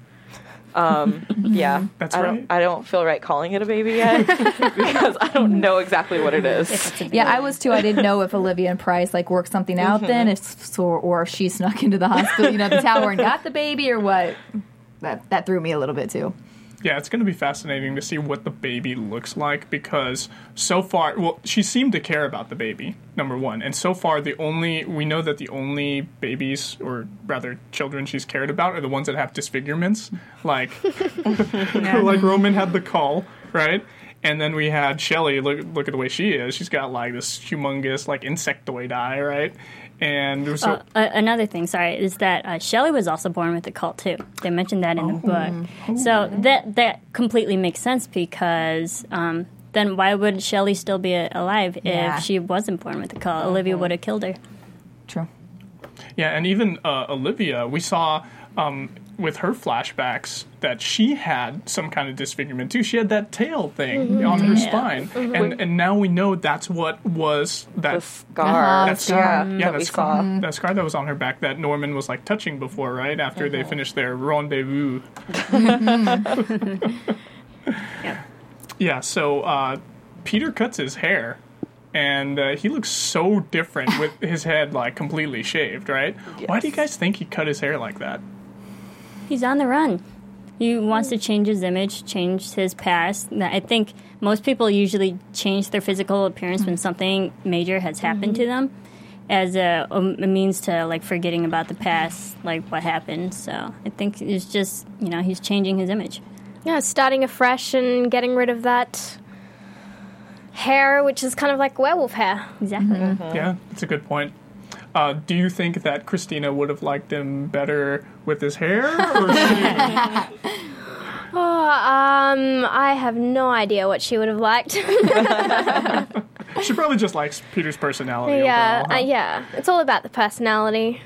Um, yeah, <laughs> That's I right. Don't, I don't feel right calling it a baby yet <laughs> because I don't know exactly what it is. Yeah, I was too. I didn't know if Olivia and Pryce like worked something out then, if so, or if she snuck into the hospital, you know, the tower and got the baby, or what. That that threw me a little bit too. Yeah, it's going to be fascinating to see what the baby looks like because so far, well, she seemed to care about the baby, number one. And so far, the only, we know that the only babies, or rather children she's cared about, are the ones that have disfigurements. Like, <laughs> <laughs> like Roman had the caul, right? And then we had Shelley. Look, look at the way she is. She's got like this humongous like insectoid eye, right? And so, Uh, a- another thing, sorry, is that uh, Shelley was also born with a caul too. They mentioned that in the book, so that that completely makes sense because um, then why would Shelley still be a- alive Yeah. if she wasn't born with a caul? Olivia would have killed her. True. Yeah, and even uh, Olivia, we saw um, with her flashbacks that she had some kind of disfigurement too. She had that tail thing on her spine, and and now we know that's what was that. The scar. that scar, yeah, yeah, that that scar, saw. that scar that was on her back that Norman was like touching before, right after they finished their rendezvous. Yeah, <laughs> <laughs> Yeah. so uh, Peter cuts his hair, and uh, he looks so different with his head like completely shaved, right? Why do you guys think he cut his hair like that? He's on the run. He wants to change his image, change his past. I think most people usually change their physical appearance when something major has happened to mm-hmm. them as a, a means to like forgetting about the past, like what happened. So I think it's just, you know, he's changing his image. Yeah, starting afresh and getting rid of that hair, which is kind of like werewolf hair. Exactly. Mm-hmm. Yeah, that's a good point. Uh, do you think that Christina would have liked him better with his hair? Or <laughs> <laughs> Oh, um, I have no idea what she would have liked. <laughs> she probably just likes Peter's personality. yeah, overall, uh, yeah. It's all about the personality.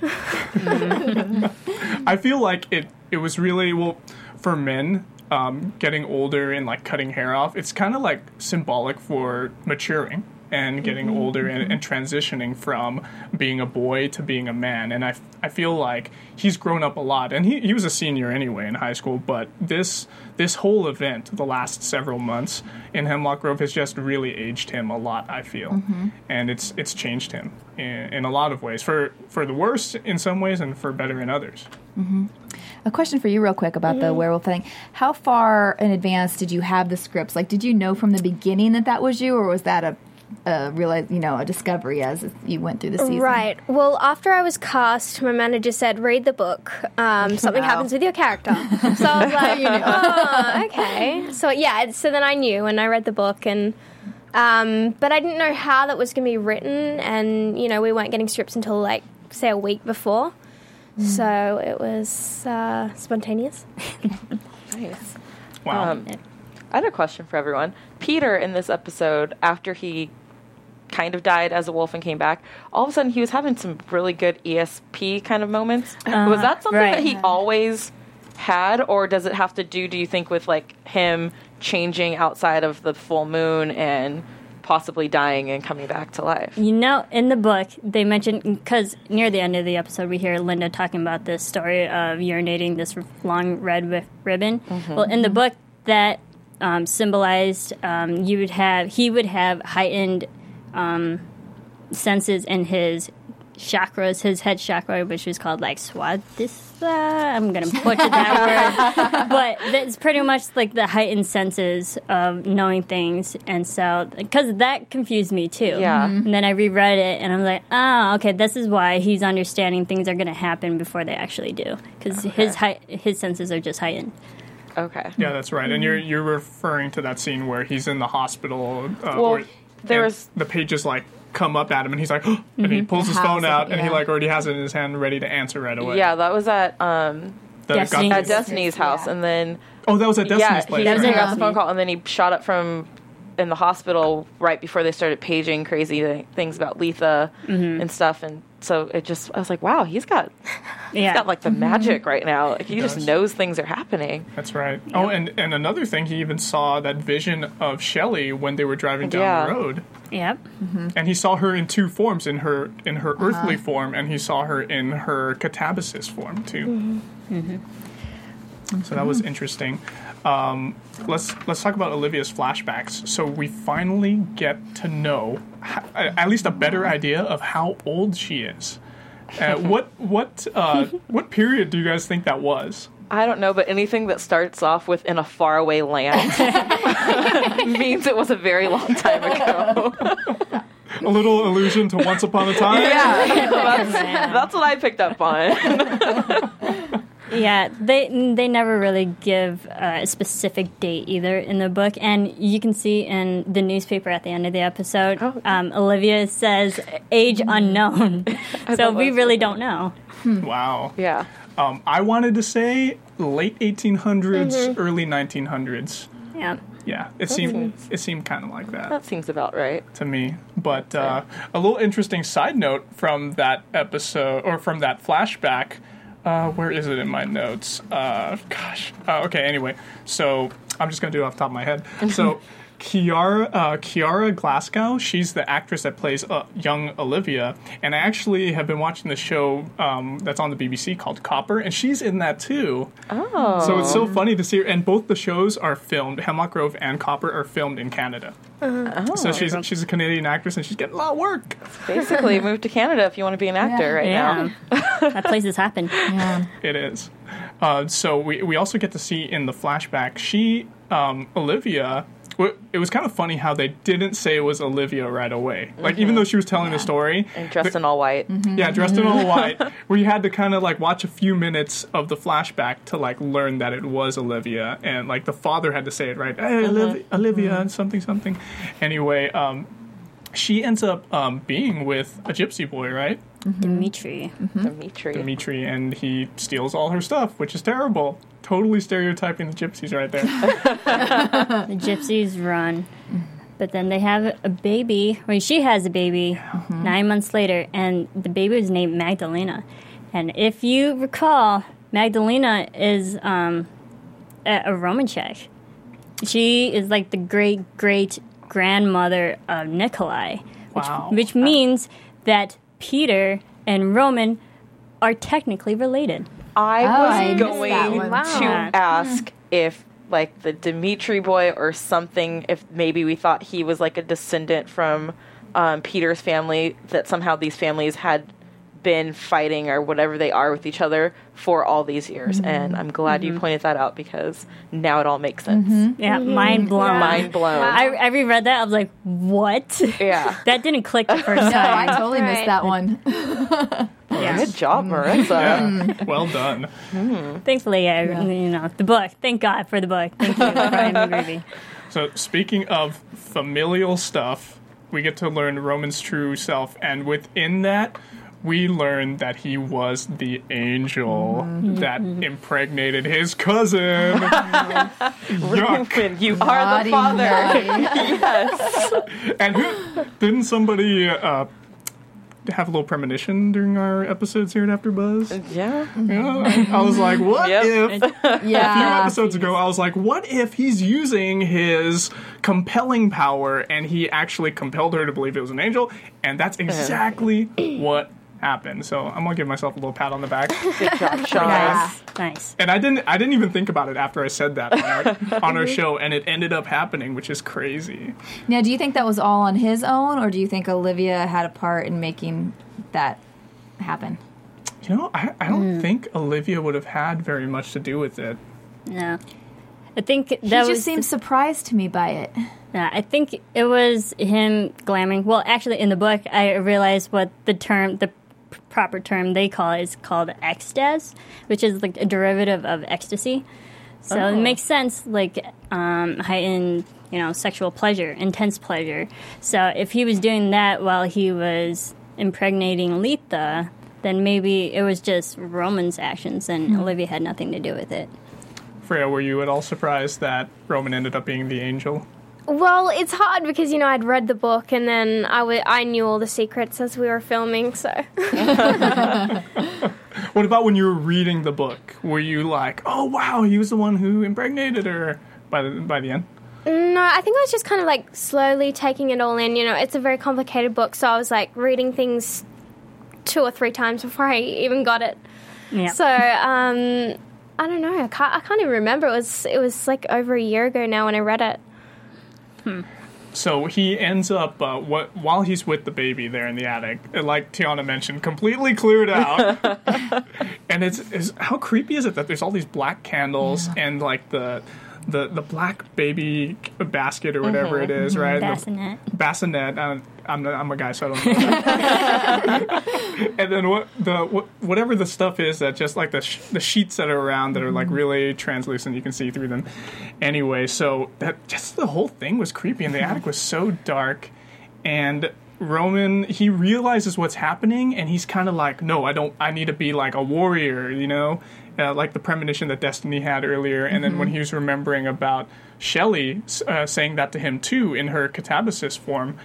I feel like it it was really well for men um, getting older and like cutting hair off. It's kind of like symbolic for maturing and getting mm-hmm. older and, and transitioning from being a boy to being a man. And I, I feel like he's grown up a lot. And he, he was a senior anyway in high school. But this this whole event, the last several months in Hemlock Grove, has just really aged him a lot. I feel, mm-hmm. and it's it's changed him in, in a lot of ways for for the worse in some ways and for better in others. Mm-hmm. A question for you, real quick, about the werewolf thing. How far in advance did you have the scripts? Like, did you know from the beginning that that was you, or was that a a realize, you know, a discovery as you went through the season? Right. Well, after I was cast, my manager said, "Read the book. Um, <laughs> something Wow. happens with your character." <laughs> So I was like, "Oh, okay." So yeah. So then I knew, and I read the book, and um, but I didn't know how that was going to be written, and you know, we weren't getting scripts until like say a week before. So it was uh, spontaneous. <laughs> Nice. Wow. Um, I had a question for everyone. Peter in this episode, after he kind of died as a wolf and came back, all of a sudden he was having some really good ESP kind of moments. was that something that right. he always had, or does it have to do, do you think, with like him changing outside of the full moon and possibly dying and coming back to life? You know, in the book, they mentioned because near the end of the episode, we hear Lynda talking about this story of urinating this long red wi- ribbon. Well, in the book, that um, symbolized um, you would have he would have heightened um, senses in his chakras, his head chakra, which is called like swadhisthana. I'm gonna butcher that <laughs> word, but it's pretty much like the heightened senses of knowing things, and so because that confused me too. Yeah. And then I reread it, and I'm like, oh, okay, this is why he's understanding things are gonna happen before they actually do, because his hei- his senses are just heightened. Okay. Yeah, that's right. And you're you're referring to that scene where he's in the hospital. Uh, Well, where- there was- the pages like come up at him, and he's like, <gasps> and he pulls his Has phone it, out, and he like already has it in his hand, ready to answer right away. Yeah, that was at um, The Destiny. got- at Destiny's house, and then oh, that was at Destiny's yeah, place. he right? got the phone call, and then he shot up from in the hospital right before they started paging crazy th- things about Letha and stuff, and so it just I was like, wow, he's got Yeah. he's got like the mm-hmm. magic right now. Like, he, just knows things are happening. That's right. Oh, and and another thing, he even saw that vision of Shelley when they were driving down Yeah. the road, Yep. Mm-hmm. and he saw her in two forms: in her in her uh-huh. earthly form, and he saw her in her catabasis form too. Mm-hmm. So that was interesting. Um, let's let's talk about Olivia's flashbacks. So we finally get to know h- at least a better idea of how old she is. Uh, <laughs> what what uh, what period do you guys think that was? I don't know, but anything that starts off with in a faraway land <laughs> means it was a very long time ago. A little allusion to Once Upon a Time. yeah, <laughs> that's, that's what I picked up on. Yeah, they they never really give uh, a specific date either in the book, and you can see in the newspaper at the end of the episode, Oh. um, Olivia says age unknown, <laughs> so we really don't know. Wow. yeah. Um, I wanted to say late 1800s, early 1900s. Yeah, Yeah, it seemed it seemed kind of like that That seems about right. to me. But uh, a little interesting side note from that episode or from that flashback. Uh, where is it in my notes? Uh, gosh. Uh, okay. Anyway, so I'm just gonna do it off the top of my head. So. <laughs> Kiara, uh, Kiara Glasco, she's the actress that plays uh, young Olivia, and I actually have been watching the show um, that's on the BBC called Copper, and she's in that too. Oh. So it's so funny to see her, and both the shows are filmed. Hemlock Grove and Copper are filmed in Canada. Oh. So she's she's a Canadian actress, and she's getting a lot of work. Basically, <laughs> move to Canada if you want to be an actor right yeah, now. that place has happened. Yeah. It is. Uh, so we we also get to see in the flashback she um, Olivia. W- It was kind of funny how they didn't say it was Olivia right away. Like even mm-hmm. though she was telling the story, And dressed in all white. Mm-hmm. yeah, dressed in all white, <laughs> where you had to kind of like watch a few minutes of the flashback to like learn that it was Olivia, and like the father had to say it right, hey, mm-hmm. Olivia, Olivia, something, something. Anyway, um, she ends up um, being with a gypsy boy, right? Dimitri. Dimitri. Dimitri, and he steals all her stuff, which is terrible. Totally stereotyping the gypsies right there. <laughs> The gypsies run, but then they have a baby. Well, she has a baby nine months later, and the baby was named Magdalena. And if you recall, Magdalena is um, a, a Rumancek. She is like the great great grandmother of Nikolai, which, Wow. which means that Peter and Roman are technically related. I Oh, was I going that. Wow. to ask if like the Dimitri boy or something if maybe we thought he was like a descendant from um, Peter's family that somehow these families had been fighting or whatever they are with each other for all these years. Mm-hmm. And I'm glad you mm-hmm. pointed that out because now it all makes sense. Mm-hmm. Mm-hmm. Yeah, mind blown. Mind blown. I, I reread that. I was like, "What?" Yeah. <laughs> that didn't click the <laughs> first No, time. I totally missed that one. <laughs> Good job, mm. Marissa. Yeah, mm. well done. Mm. Thankfully, I, you know, the book. Thank God for the book. Thank you, Brian McGreevy. So, speaking of familial stuff, we get to learn Roman's true self, and within that, we learn that he was the angel that impregnated his cousin. <laughs> Yuck. You are Naughty, the father. <laughs> yes. And who, didn't somebody uh, have a little premonition during our episodes here at AfterBuzz? Yeah. Yeah, I, I was like, what Yep. if? <laughs> A few episodes ago, I was like, what if he's using his compelling power and he actually compelled her to believe it was an angel? And that's exactly what happened. So I'm gonna give myself a little pat on the back. <laughs> Good job, Sean. Nice, nice. And I didn't, I didn't even think about it after I said that on our, <laughs> on our show, and it ended up happening, which is crazy. Now, do you think that was all on his own, or do you think Olivia had a part in making that happen? You know, I, I don't hmm. think Olivia would have had very much to do with it. No, I think that He was. just seemed surprised to me by it. Yeah, I think it was him glamming. Well, actually, in the book, I realized what the term, the p- proper term they call it is called ecstasy, which is like a derivative of ecstasy. So it makes sense, like um, heightened, you know, sexual pleasure, intense pleasure. So if he was doing that while he was impregnating Letha, then maybe it was just Roman's actions, and Olivia had nothing to do with it. Freya, were you at all surprised that Roman ended up being the angel? Well, it's hard because you know I'd read the book and then I wa- I knew all the secrets as we were filming. So <laughs> What about when you were reading the book? Were you like, "Oh wow, he was the one who impregnated her"? By the by the end, no, I think I was just kind of like slowly taking it all in. You know, it's a very complicated book, so I was like reading things two or three times before I even got it. Yeah. So um, I don't know. I can't. I can't even remember. It was. It was like over a year ago now when I read it. So he ends up uh, what while he's with the baby there in the attic, uh, like Tiana mentioned, completely cleared out. <laughs> and it's, it's how creepy is it that there's all these black candles and like the. The, the black baby basket or whatever it is, right? The- Bassinet. bassinet. Uh, I'm I'm a guy, so I don't <laughs> know. and then what the what, whatever the stuff is that just like the sh- the sheets that are around that are like really translucent, you can see through them. Anyway, so that just the whole thing was creepy, and the attic was so dark, and. Roman, he realizes what's happening, and he's kind of like, "No, I don't. I need to be like a warrior," you know, uh, like the premonition that Destiny had earlier. And then when he was remembering about Shelley uh, saying that to him too in her catabasis form,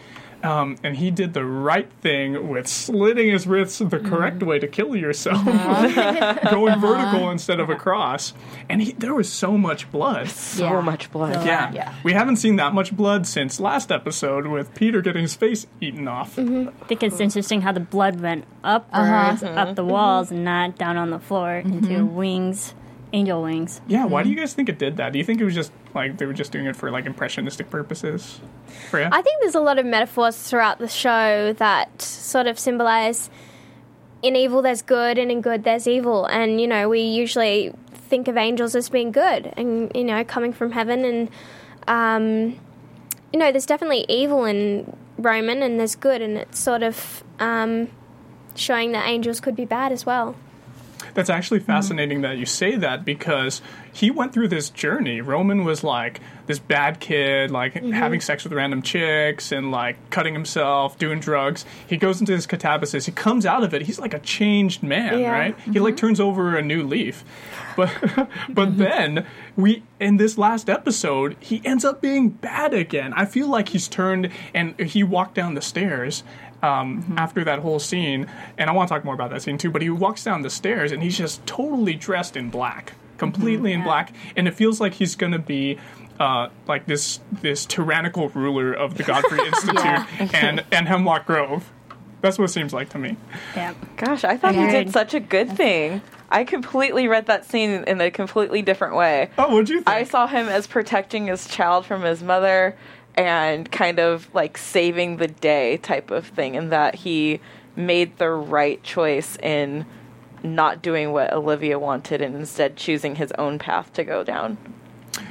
um, and he did the right thing with slitting his wrists the mm. correct way to kill yourself, <laughs> uh-huh. going vertical uh-huh. instead of across. And he, there was so much blood. So Yeah. much blood. Yeah. Yeah. we haven't seen that much blood since last episode with Peter getting his face eaten off. Mm-hmm. I think it's interesting how the blood went upwards, uh-huh. up the mm-hmm. walls, and not down on the floor mm-hmm. into wings, angel wings. Yeah, why do you guys think it did that? Do you think it was just like they were just doing it for like impressionistic purposes? Freya? I think there's a lot of metaphors throughout the show that sort of symbolize in evil there's good and in good there's evil. And, you know, we usually think of angels as being good and, you know, coming from heaven. And, um, you know, there's definitely evil in Roman and there's good. And it's sort of um, showing that angels could be bad as well. That's actually mm-hmm. fascinating that you say that because he went through this journey. Roman was like this bad kid, like mm-hmm. having sex with random chicks and like cutting himself, doing drugs. He goes into this catabasis. He comes out of it. He's like a changed man, Yeah. right? He mm-hmm. like turns over a new leaf. But <laughs> but then we in this last episode, he ends up being bad again. I feel like he's turned and he walked down the stairs um, after that whole scene, and I want to talk more about that scene too. But he walks down the stairs and he's just totally dressed in black, completely in black, and it feels like he's gonna be. Uh, like this, this tyrannical ruler of the Godfrey <laughs> Institute <laughs> and and Hemlock Grove. That's what it seems like to me. Yeah. Gosh, I thought you Agreed. did such a good thing. I completely read that scene in a completely different way. Oh, what'd you think? I saw him as protecting his child from his mother and kind of like saving the day type of thing, and that he made the right choice in not doing what Olivia wanted and instead choosing his own path to go down.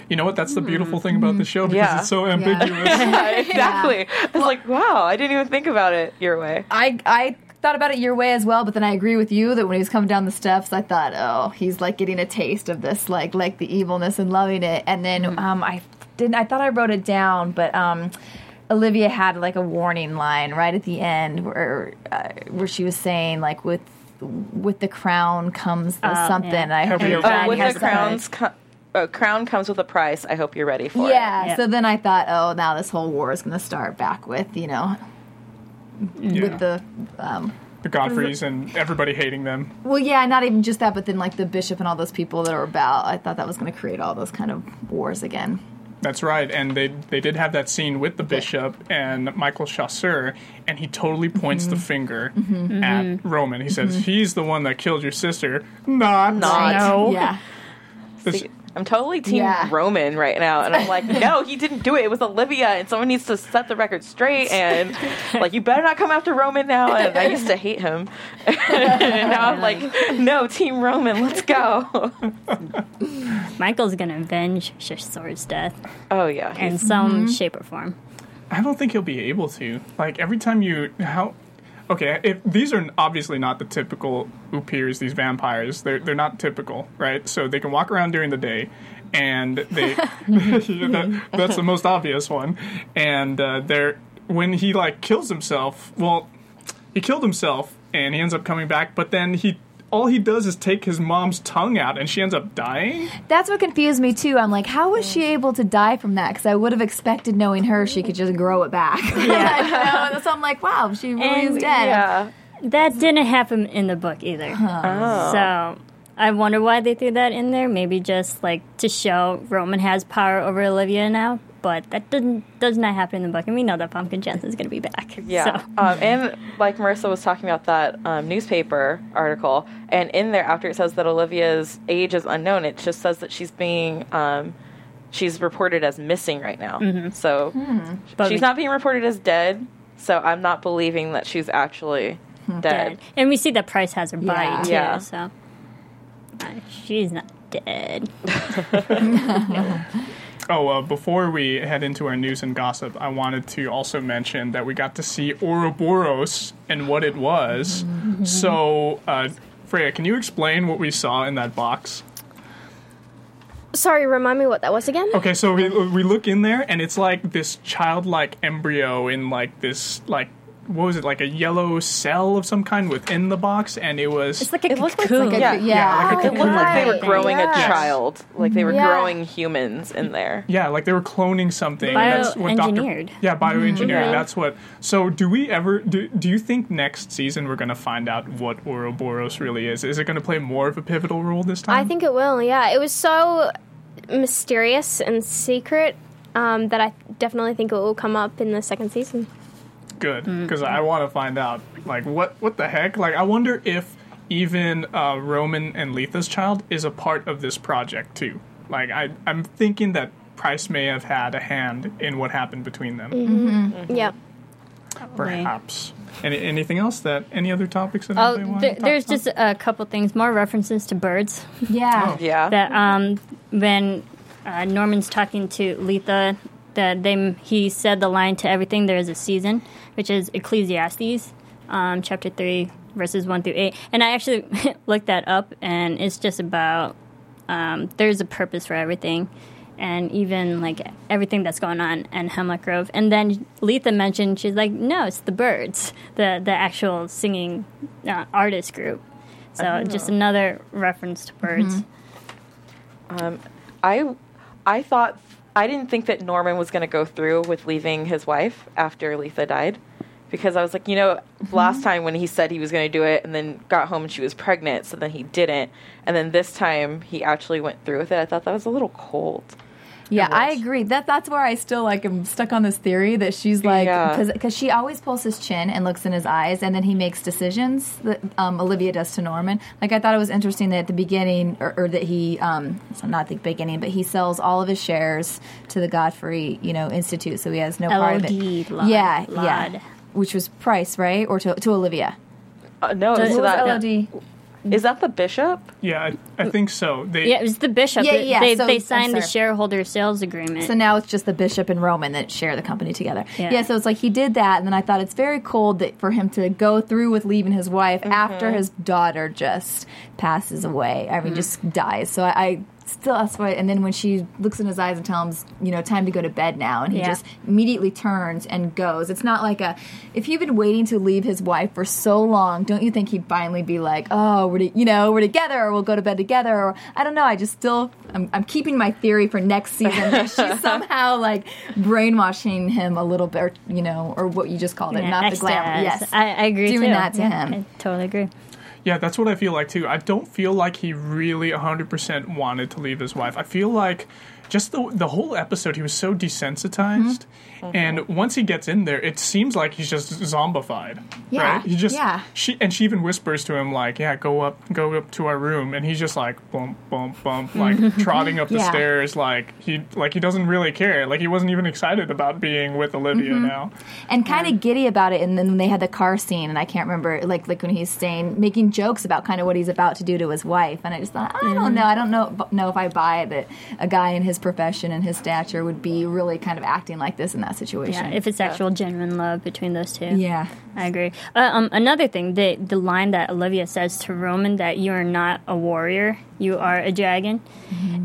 You know what? That's the beautiful thing about the hmm. show because Yeah. it's so ambiguous. <laughs> Yeah, exactly. <laughs> I was like, wow, I didn't even think about it your way. I I thought about it your way as well, but then I agree with you that when he was coming down the steps, I thought, oh, he's like getting a taste of this, like like the evilness and loving it. And then um, I didn't. I thought I wrote it down, but um, Olivia had like a warning line right at the end where uh, where she was saying like with with the crown comes the Oh, something. yeah. I heard Hope her you're dad with has the said- crowns, co- uh, crown comes with a price. I hope you're ready for Yeah, Yeah. So then I thought, oh, now this whole war is going to start back with you know Yeah. with the um, the Godfreys and everybody hating them. Well, yeah, not even just that, but then like the bishop and all those people that are about. I thought that was going to create all those kind of wars again. That's right, and they they did have that scene with the bishop and Michael Chasseur, and he totally points Mm-hmm. the finger at Roman. He says, "He's the one that killed your sister, not." Not. No. Yeah, This- See, I'm totally team Yeah. Roman right now, and I'm like, no, he didn't do it. It was Olivia, and someone needs to set the record straight. And <laughs> like, you better not come after Roman now. And I used to hate him, <laughs> and now I'm like, no, team Roman, let's go. <laughs> Michael's gonna avenge Chasseur's death Oh yeah, in he's- some mm-hmm. shape or form. I don't think he'll be able to. Like every time you how okay, if these are obviously not the typical Upirs, these vampires. They're they're not typical, right? So they can walk around during the day and they <laughs> <laughs> that, that's the most obvious one. And uh, they're when he like kills himself, well, he killed himself and he ends up coming back, but then he all he does is take his mom's tongue out and she ends up dying. that's what confused me too. I'm like, how was she able to die from that? Because I would have expected, knowing her, she could just grow it back. <laughs> Yeah. <laughs> so I'm like, wow, she really And- is dead. yeah. That didn't happen in the book either. Oh. So I wonder why they threw that in there. Maybe just like to show Roman has power over Olivia now. But that doesn't does not happen in the book, and we know that Famke Janssen's going to be back. <laughs> Yeah, So. um, and like Marissa was talking about that um, newspaper article, and in there, after it says that Olivia's age is unknown, it just says that she's being um, she's reported as missing right now. So But she's we- not being reported as dead. So I'm not believing that she's actually dead. dead. And we see that Pryce has her body Yeah. too. Yeah. So uh, she's not dead. <laughs> <laughs> Oh, uh, before we head into our news and gossip, I wanted to also mention that we got to see Ouroboros and what it was. So, uh, Freya, can you explain what we saw in that box? Sorry, remind me what that was again. Okay, so we, we look in there, and it's like this childlike embryo in like this like what was it like a yellow cell of some kind within the box, and it was It's like a It looks like- cocoon. Like a, Yeah. yeah, Yeah, like a It looked like they were Right. growing Yeah. a child, like they were Yeah. growing humans in there. Yeah, like they were cloning something. That's what Dr. Bioengineered. Yeah, bioengineered. Yeah. That's what. So, do we ever? Do, do you think next season we're going to find out what Ouroboros really is? Is it going to play more of a pivotal role this time? I think it will. Yeah, it was so mysterious and secret um, that I definitely think it will come up in the second season. Good because I want to find out like what what the heck. Like, I wonder if even uh, Roman and Letha's child is a part of this project too. Like, I I'm thinking that Pryce may have had a hand in what happened between them. Mm-hmm. Yeah. Perhaps. Any, anything else that any other topics that Oh, anybody wanted there, to talk there's about? just a couple things, more references to birds. yeah. Yeah. that um, when uh, Norman's talking to Letha, that they he said the line to everything there is a season, which is Ecclesiastes, um, chapter three, verses one through eight. And I actually <laughs> looked that up, and it's just about um, there's a purpose for everything. And even like everything that's going on in Hemlock Grove, and then Letha mentioned she's like, no, it's the Byrds, the the actual singing uh, artist group. So just another reference to birds. I I thought I didn't think that Norman was going to go through with leaving his wife after Letha died because I was like, you know, mm-hmm. last time when he said he was going to do it and then got home and she was pregnant, so then he didn't. And then this time he actually went through with it. I thought that was a little cold. Yeah, I agree. That that's where I still like am stuck on this theory that she's like Yeah. because she always pulls his chin and looks in his eyes, and then he makes decisions that um, Olivia does to Norman. Like I thought it was interesting that at the beginning, or, or that he um, not the beginning, but he sells all of his shares to the Godfrey, you know, Institute, so he has no part of it. Lod, yeah, Lod. yeah, which was Pryce, right, or to to Olivia. Uh, no, What so was that LOD? Is that the bishop? Yeah, I, I think so. They, Yeah, it was the bishop. Yeah, They- yeah, They, so- they signed the shareholder sales agreement. So now it's just the bishop and Roman that share the company together. Yeah. Yeah. so it's like he did that, and then I thought it's very cold that for him to go through with leaving his wife after his daughter just passes away. I mean, hmm. just dies. So I, I still that's why. And then when she looks in his eyes and tells him, you know, time to go to bed now, and he Yeah. just immediately turns and goes. It's not like a if you've been waiting to leave his wife for so long, don't you think he'd finally be like, oh, we're to, you know we're together, or we'll go to bed together, or I don't know. I just still I'm, I'm keeping my theory for next season that she's <laughs> somehow like brainwashing him a little bit, or, you know, or what you just called it, Yeah, not the glamour. Yes, I, I agree doing too. that to Yeah, him. I totally agree. Yeah, that's what I feel like too. I don't feel like he really 100% wanted to leave his wife. I feel like just the the whole episode he was so desensitized. Mm-hmm. Mm-hmm. And once he gets in there, it seems like he's just zombified. Yeah, right? He just yeah. she and she even whispers to him like, "Yeah, go up, go up to our room." And he's just like bump, bump, bump, mm-hmm. like trotting up <laughs> the Yeah. stairs, like he like he doesn't really care. Like he wasn't even excited about being with Olivia Mm-hmm. now. and kind of giddy about it. And then when they had the car scene, and I can't remember, like like when he's saying, making jokes about kind of what he's about to do to his wife, and I just thought, I don't mm-hmm. know, I don't know know if I buy that a guy in his profession and his stature would be really kind of acting like this in that situation. Yeah, if it's actual genuine love between those two. yeah. I agree. Uh, um, another thing, the the line that Olivia says to Roman that you are not a warrior, you are a dragon,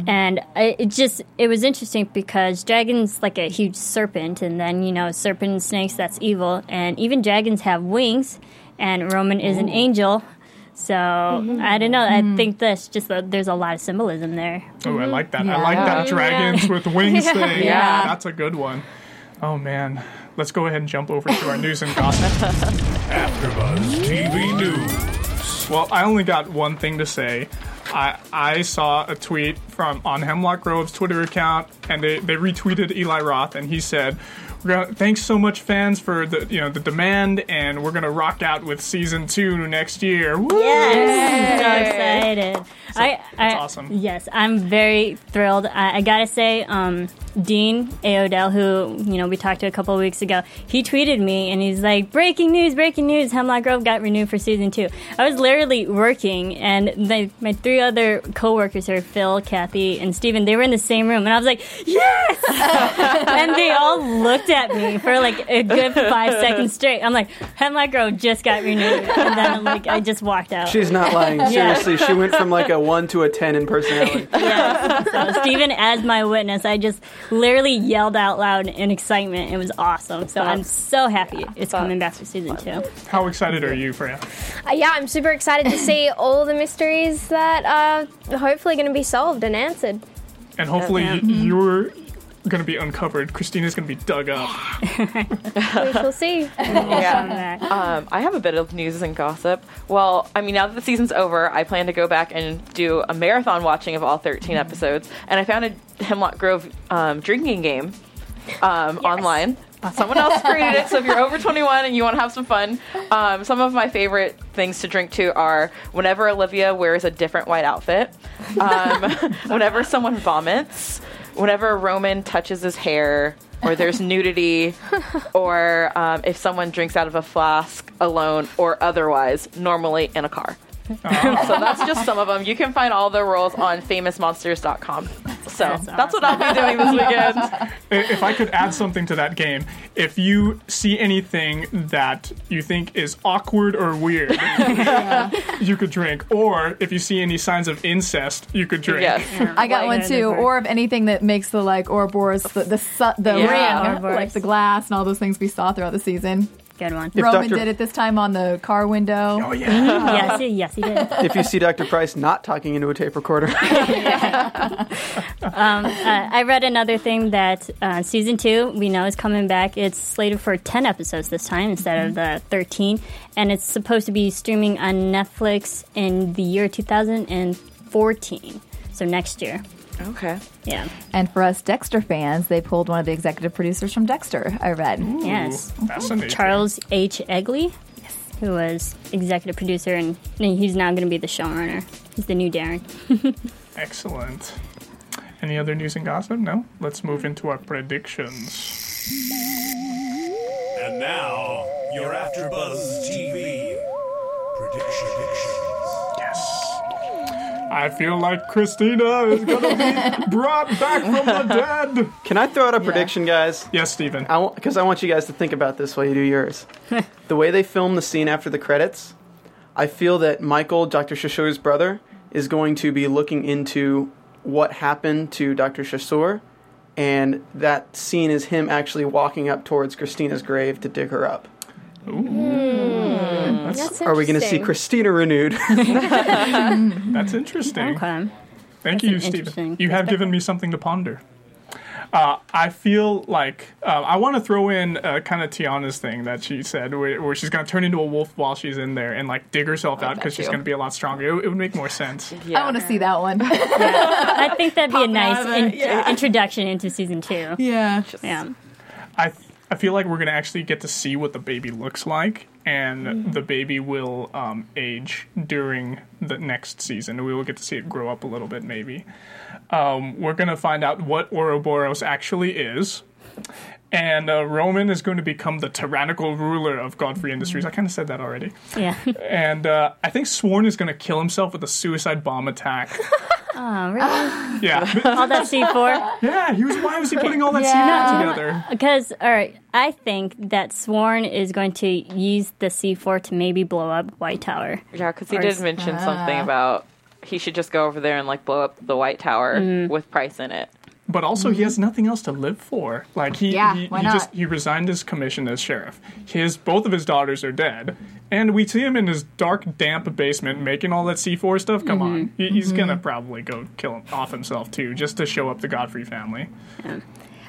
and I, it just it was interesting because dragon's like a huge serpent, and then you know serpent and snakes that's evil, and even dragons have wings, and Roman is an angel. So I don't know. I think this just uh, there's a lot of symbolism there. Oh, I like that. I like that dragons with wings <laughs> thing. Yeah. That's a good one. Oh man. Let's go ahead and jump over to our news and gossip. <laughs> AfterBuzz TV News. well, I only got one thing to say. I I saw a tweet from on Hemlock Grove's Twitter account, and they, they retweeted Eli Roth, and he said, we're gonna, "Thanks so much, fans, for the you know the demand, and we're gonna rock out with season two next year." Woo! Yes, so excited. I, I, that's awesome. Yes, I'm very thrilled. I, I gotta say, um, Dean Aodell, who you know we talked to a couple of weeks ago, he tweeted me and he's like, "Breaking news! Breaking news! Hemlock Grove got renewed for season two. I was literally working, and my, my three other coworkers here, Phil, Kathy, and Steven, they were in the same room, and I was like, "Yes!" <laughs> and they all looked at me for like a good five seconds straight. I'm like, "Hemlock Grove just got renewed," and then I'm like, I just walked out. She's not lying. Seriously, she went from like a one to a ten in personality. <laughs> Yes. So Stephen, as my witness, I just literally yelled out loud in excitement. It was awesome. So I'm so happy it's coming back for season two. How excited are you, Freya? Uh, yeah, I'm super excited to see <laughs> all the mysteries that are hopefully going to be solved and answered. And hopefully Yeah. y- you're gonna be uncovered. Christina's gonna be dug up. <laughs> We shall see. Yeah. <laughs> Um, I have a bit of news and gossip. Well, I mean, now that the season's over, I plan to go back and do a marathon watching of all 13 episodes. And I found a Hemlock Grove um, drinking game um, online. Someone else <laughs> created it, so if you're over 21 and you want to have some fun, um, some of my favorite things to drink to are whenever Olivia wears a different white outfit, um, whenever someone vomits, whenever a Roman touches his hair, or there's <laughs> nudity, or um, if someone drinks out of a flask alone or otherwise, normally in a car. so that's just some of them. You can find all the rules on famousmonsters.com. So that's, That's what I'll be doing this weekend. <laughs> If I could add something to that game, if you see anything that you think is awkward or weird, <laughs> you could drink. Or if you see any signs of incest, you could drink. Yes. I got Like- one too. Or if anything that makes the like Ouroboros, the the, su- the Yeah. ring, Ouroboros. like the glass and all those things we saw throughout the season. Good one. If Roman Dr. did it this time on the car window. Oh yeah. <laughs> yes, yes, he did. If you see Dr. Pryce not talking into a tape recorder, <laughs> Um, uh, I read another thing that uh, season two we know is coming back. It's slated for ten episodes this time instead of the thirteen, and it's supposed to be streaming on Netflix in the year 2014. So next year. Okay. Yeah. And for us Dexter fans, they pulled one of the executive producers from Dexter. I read. Yes. Fascinating. Charles H. Eglee, who was executive producer, and he's now going to be the showrunner. He's the new Deran. <laughs> Excellent. Any other news and gossip? No? Let's move into our predictions. And now, your AfterBuzz TV Yes. I feel like Christina is gonna be brought back from the dead. Can I throw out a prediction, guys? Yes, Stephen. Because I, want you guys to think about this while you do yours. <laughs> the way they film the scene after the credits, I feel that Michael, Dr. Chasseur's brother, is going to be looking into what happened to Dr. Shashur, and that scene is him actually walking up towards Christina's grave to dig her up. That's Are we going to see. Christina renewed? <laughs> That's interesting. Okay. Thank That's you, Stephen. You have given me something to ponder. Uh, I feel like uh, I want to throw in uh, kind of Tiana's thing that she said, where, where she's going to turn into a wolf while she's in there and like dig herself out because she's going to be a lot stronger. It, it would make more sense. <laughs> I want to see that one. <laughs> I think that'd be a nice in- yeah. introduction into season two. yeah. Yeah. I I feel like we're to actually get to see what the baby looks like, and the baby will um, age during the next season. We will get to see it grow up a little bit, maybe. Um, we're to find out what Ouroboros actually is. And uh, Roman is going to become the tyrannical ruler of Godfrey Industries. I kind of said that already. Yeah. <laughs> And uh, I think Sworn is going to kill himself with a suicide bomb attack. <laughs> oh, really? <laughs> Yeah. All that C4? yeah, he was. Why was he putting all that Yeah. cement together? Because, all right, I think that Sworn is going to use the C4 to maybe blow up White Tower. Yeah, because he Or did s- mention something about he should just go over there and like blow up the White Tower Mm-hmm. with Pryce in it. But also, he mm-hmm. has nothing else to live for. Like he, Yeah, he, he just he resigned his commission as sheriff. His both of his daughters are dead, and we see him in his dark, damp basement making all that C four stuff. Come on, mm-hmm. he, he's mm-hmm. gonna probably go kill him off himself too, just to show up the Godfrey family.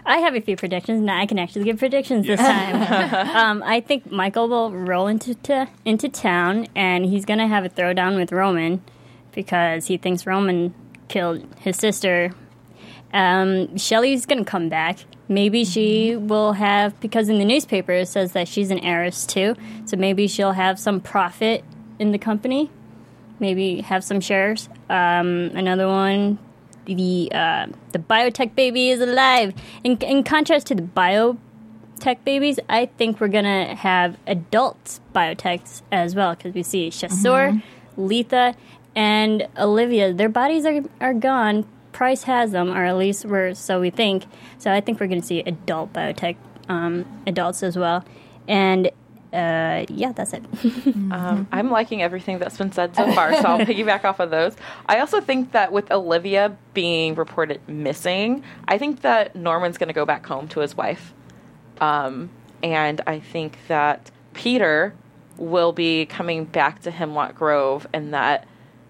I have a few predictions. Now I can actually give predictions this time. <laughs> um, I think Michael will roll into to, into town, and he's gonna have a throwdown with Roman because he thinks Roman killed his sister. Um, Shelley's gonna come back. Maybe she will have because in the newspaper it says that she's an heiress too. So maybe she'll have some profit in the company. Maybe have some shares. Um, another one the uh, the biotech baby is alive. In, in contrast to the biotech babies, I think we're gonna have adult biotechs as well because we see Chasseur, Letha, and Olivia. Their bodies are are gone. Pryce has them, or at least we're so we think. So I think we're gonna see adult biotech um, adults as well, and. Uh, yeah, that's it. <laughs> Um, I'm liking everything that's been said so far, so I'll <laughs> piggyback off of those. I also think that with Olivia being reported missing, I think that Norman's going to go back home to his wife. Um, and I think that Peter will be coming back to Hemlock Grove, and that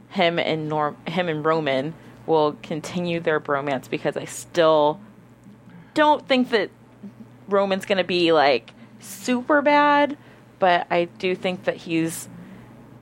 him and Norm, him and Roman will continue their bromance because I still don't think that Roman's going to be like super bad, but I do think that he's.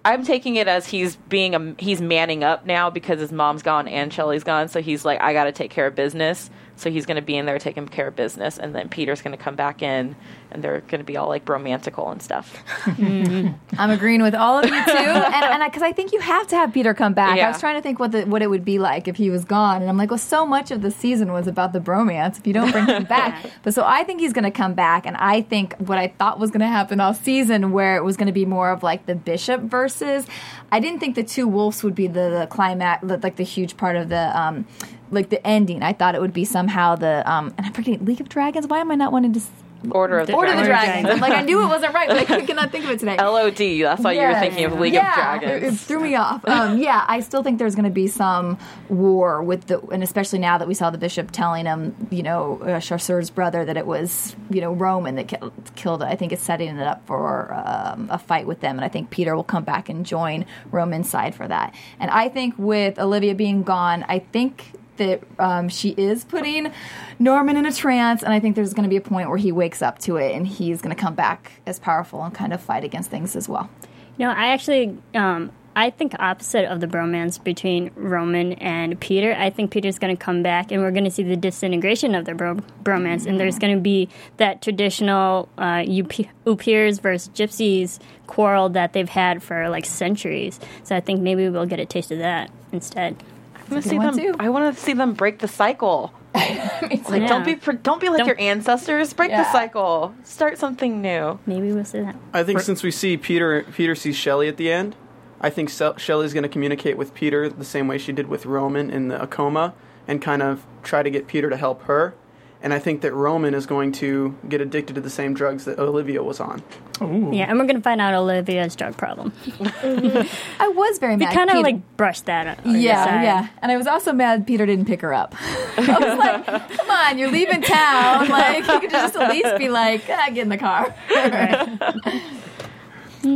I'm taking it as he's being a he's manning up now because his mom's gone and Shelley's gone, so he's like I got to take care of business. So he's going to be in there taking care of business, and then Peter's going to come back in, and they're going to be all like romantical and stuff. <laughs> I'm agreeing with all of you too, <laughs> and because I think you have to have Peter come back. I was trying to think what the, what it would be like if he was gone, and I'm like, well, so much of the season was about the bromance. If you don't bring him <laughs> back, but so I think he's going to come back, and I think what I thought was going to happen all season, where it was going to be more of like the Bishop versus. I didn't think the two wolves would be the, the climax, like the huge part of the. Um, like the ending, I thought it would be somehow the um, and I'm forgetting League of Dragons. Why am I not wanting to s- Order of the Order of the Dragon. Dragons? Like I knew it wasn't right, but I <laughs> cannot think of it today. LOD. That's why you were thinking of League yeah, of It, it threw me off. Um, yeah, I still think there's going to be some war with the, and especially now that we saw the bishop telling him, you know, uh, Chasseur's brother that it was, you know, Roman that killed, killed it. I think it's setting it up for um, a fight with them, and I think Peter will come back and join Roman's side for that. And I think with Olivia being gone, I think that um, she is putting Norman in a trance, and I think there's going to be a point where he wakes up to it and he's going to come back as powerful and kind of fight against things as well. No, I actually, um, I think opposite of the bromance between Roman and Peter. I think Peter's going to come back, and we're going to see the disintegration of their bro- bromance, and there's going to be that traditional uh, Upirs versus Gypsies quarrel that they've had for like centuries. So I think maybe we'll get a taste of that instead. I want to see them. too. I want to see them break the cycle. <laughs> Like, Yeah. don't be don't be like Don't- your ancestors. Break the cycle. Start something new. Maybe we'll see that. I think since we see Peter, Peter sees Shelley at the end. I think Se- Shelley's going to communicate with Peter the same way she did with Roman in the coma and kind of try to get Peter to help her. And I think that Roman is going to get addicted to the same drugs that Olivia was on. Ooh. Yeah, and we're gonna find out Olivia's drug problem. <laughs> I was very mad. We mad. kind of like brushed that. on the Yeah, yeah. And I was also mad Peter didn't pick her up. <laughs> I was like, come on, you're leaving town. Like, you could just at least be like, ah, get in the car.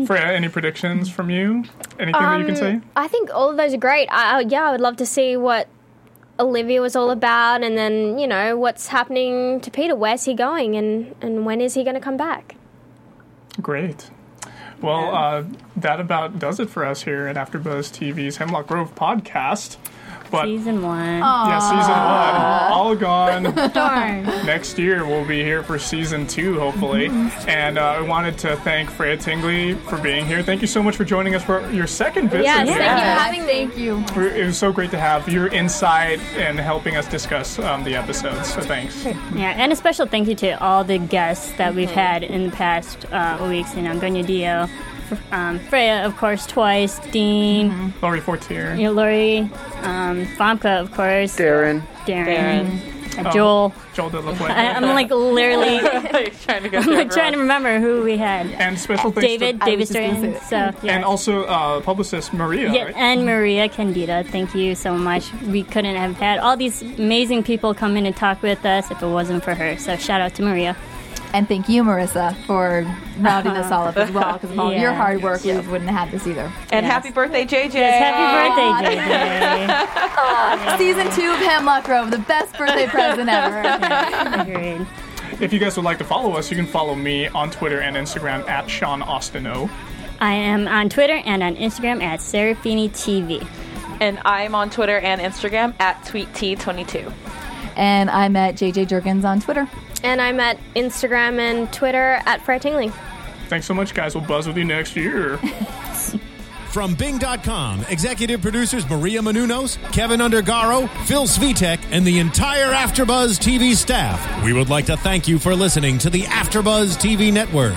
Freya, any predictions from you? Anything that you can say? Um, I think all of those are great. I, I, yeah, I would love to see what Olivia was all about, and then you know what's happening to Peter. Where's he going, and and when is he going to come back? Great. Well, uh, that about does it for us here at AfterBuzz TV's Hemlock Grove podcast. But Season one. yeah, season one all gone. <laughs> Darn. Next year we'll be here for season two, hopefully. And uh, I wanted to thank Freya Tingley for being here. Thank you so much for joining us for your second visit. Yes, here. thank you for having me. Thank you. It was so great to have your insight and helping us discuss um, the episodes. So thanks. Yeah, and a special thank you to all the guests that we've had in the past uh, weeks. You know, Gonya Dio, um, Freya, of course, twice, Dean, Laurie Fortier. you know, Laurie, um, Famke, of course, Deran. Deran, uh, Oh, Joel. Joel de La I, I'm like literally <laughs> trying to go <laughs> I'm like trying to remember who we had. and special thanks David, to, I David was just gonna Stern. say So yeah. and also uh, publicist Maria. Yeah, right? and Maria Candida, thank you so much. We couldn't have had all these amazing people come in and talk with us if it wasn't for her. So shout out to Maria. And thank you, Marissa, for rounding us all up as well. Because of all Yeah. your hard work, we wouldn't have had this either. And Yes. happy birthday, JJ. Happy birthday, JJ. <laughs> Season two of Hemlock Grove, the best birthday present ever. Agreed. If you guys would like to follow us, you can follow me on Twitter and Instagram at Sean Austin O. I am on Twitter and on Instagram at Serafini TV. And I'm on Twitter and Instagram at TweetT22. and I'm at JJ Jerkins on Twitter. And I'm at Instagram and Twitter at Freya Tingley. Thanks so much, guys. We'll buzz with you next year. <laughs> From Bing.com, executive producers Maria Menounos, Keven Undergaro, Phil Svitek, and the entire Afterbuzz TV staff, we would like to thank you for listening to the Afterbuzz TV network.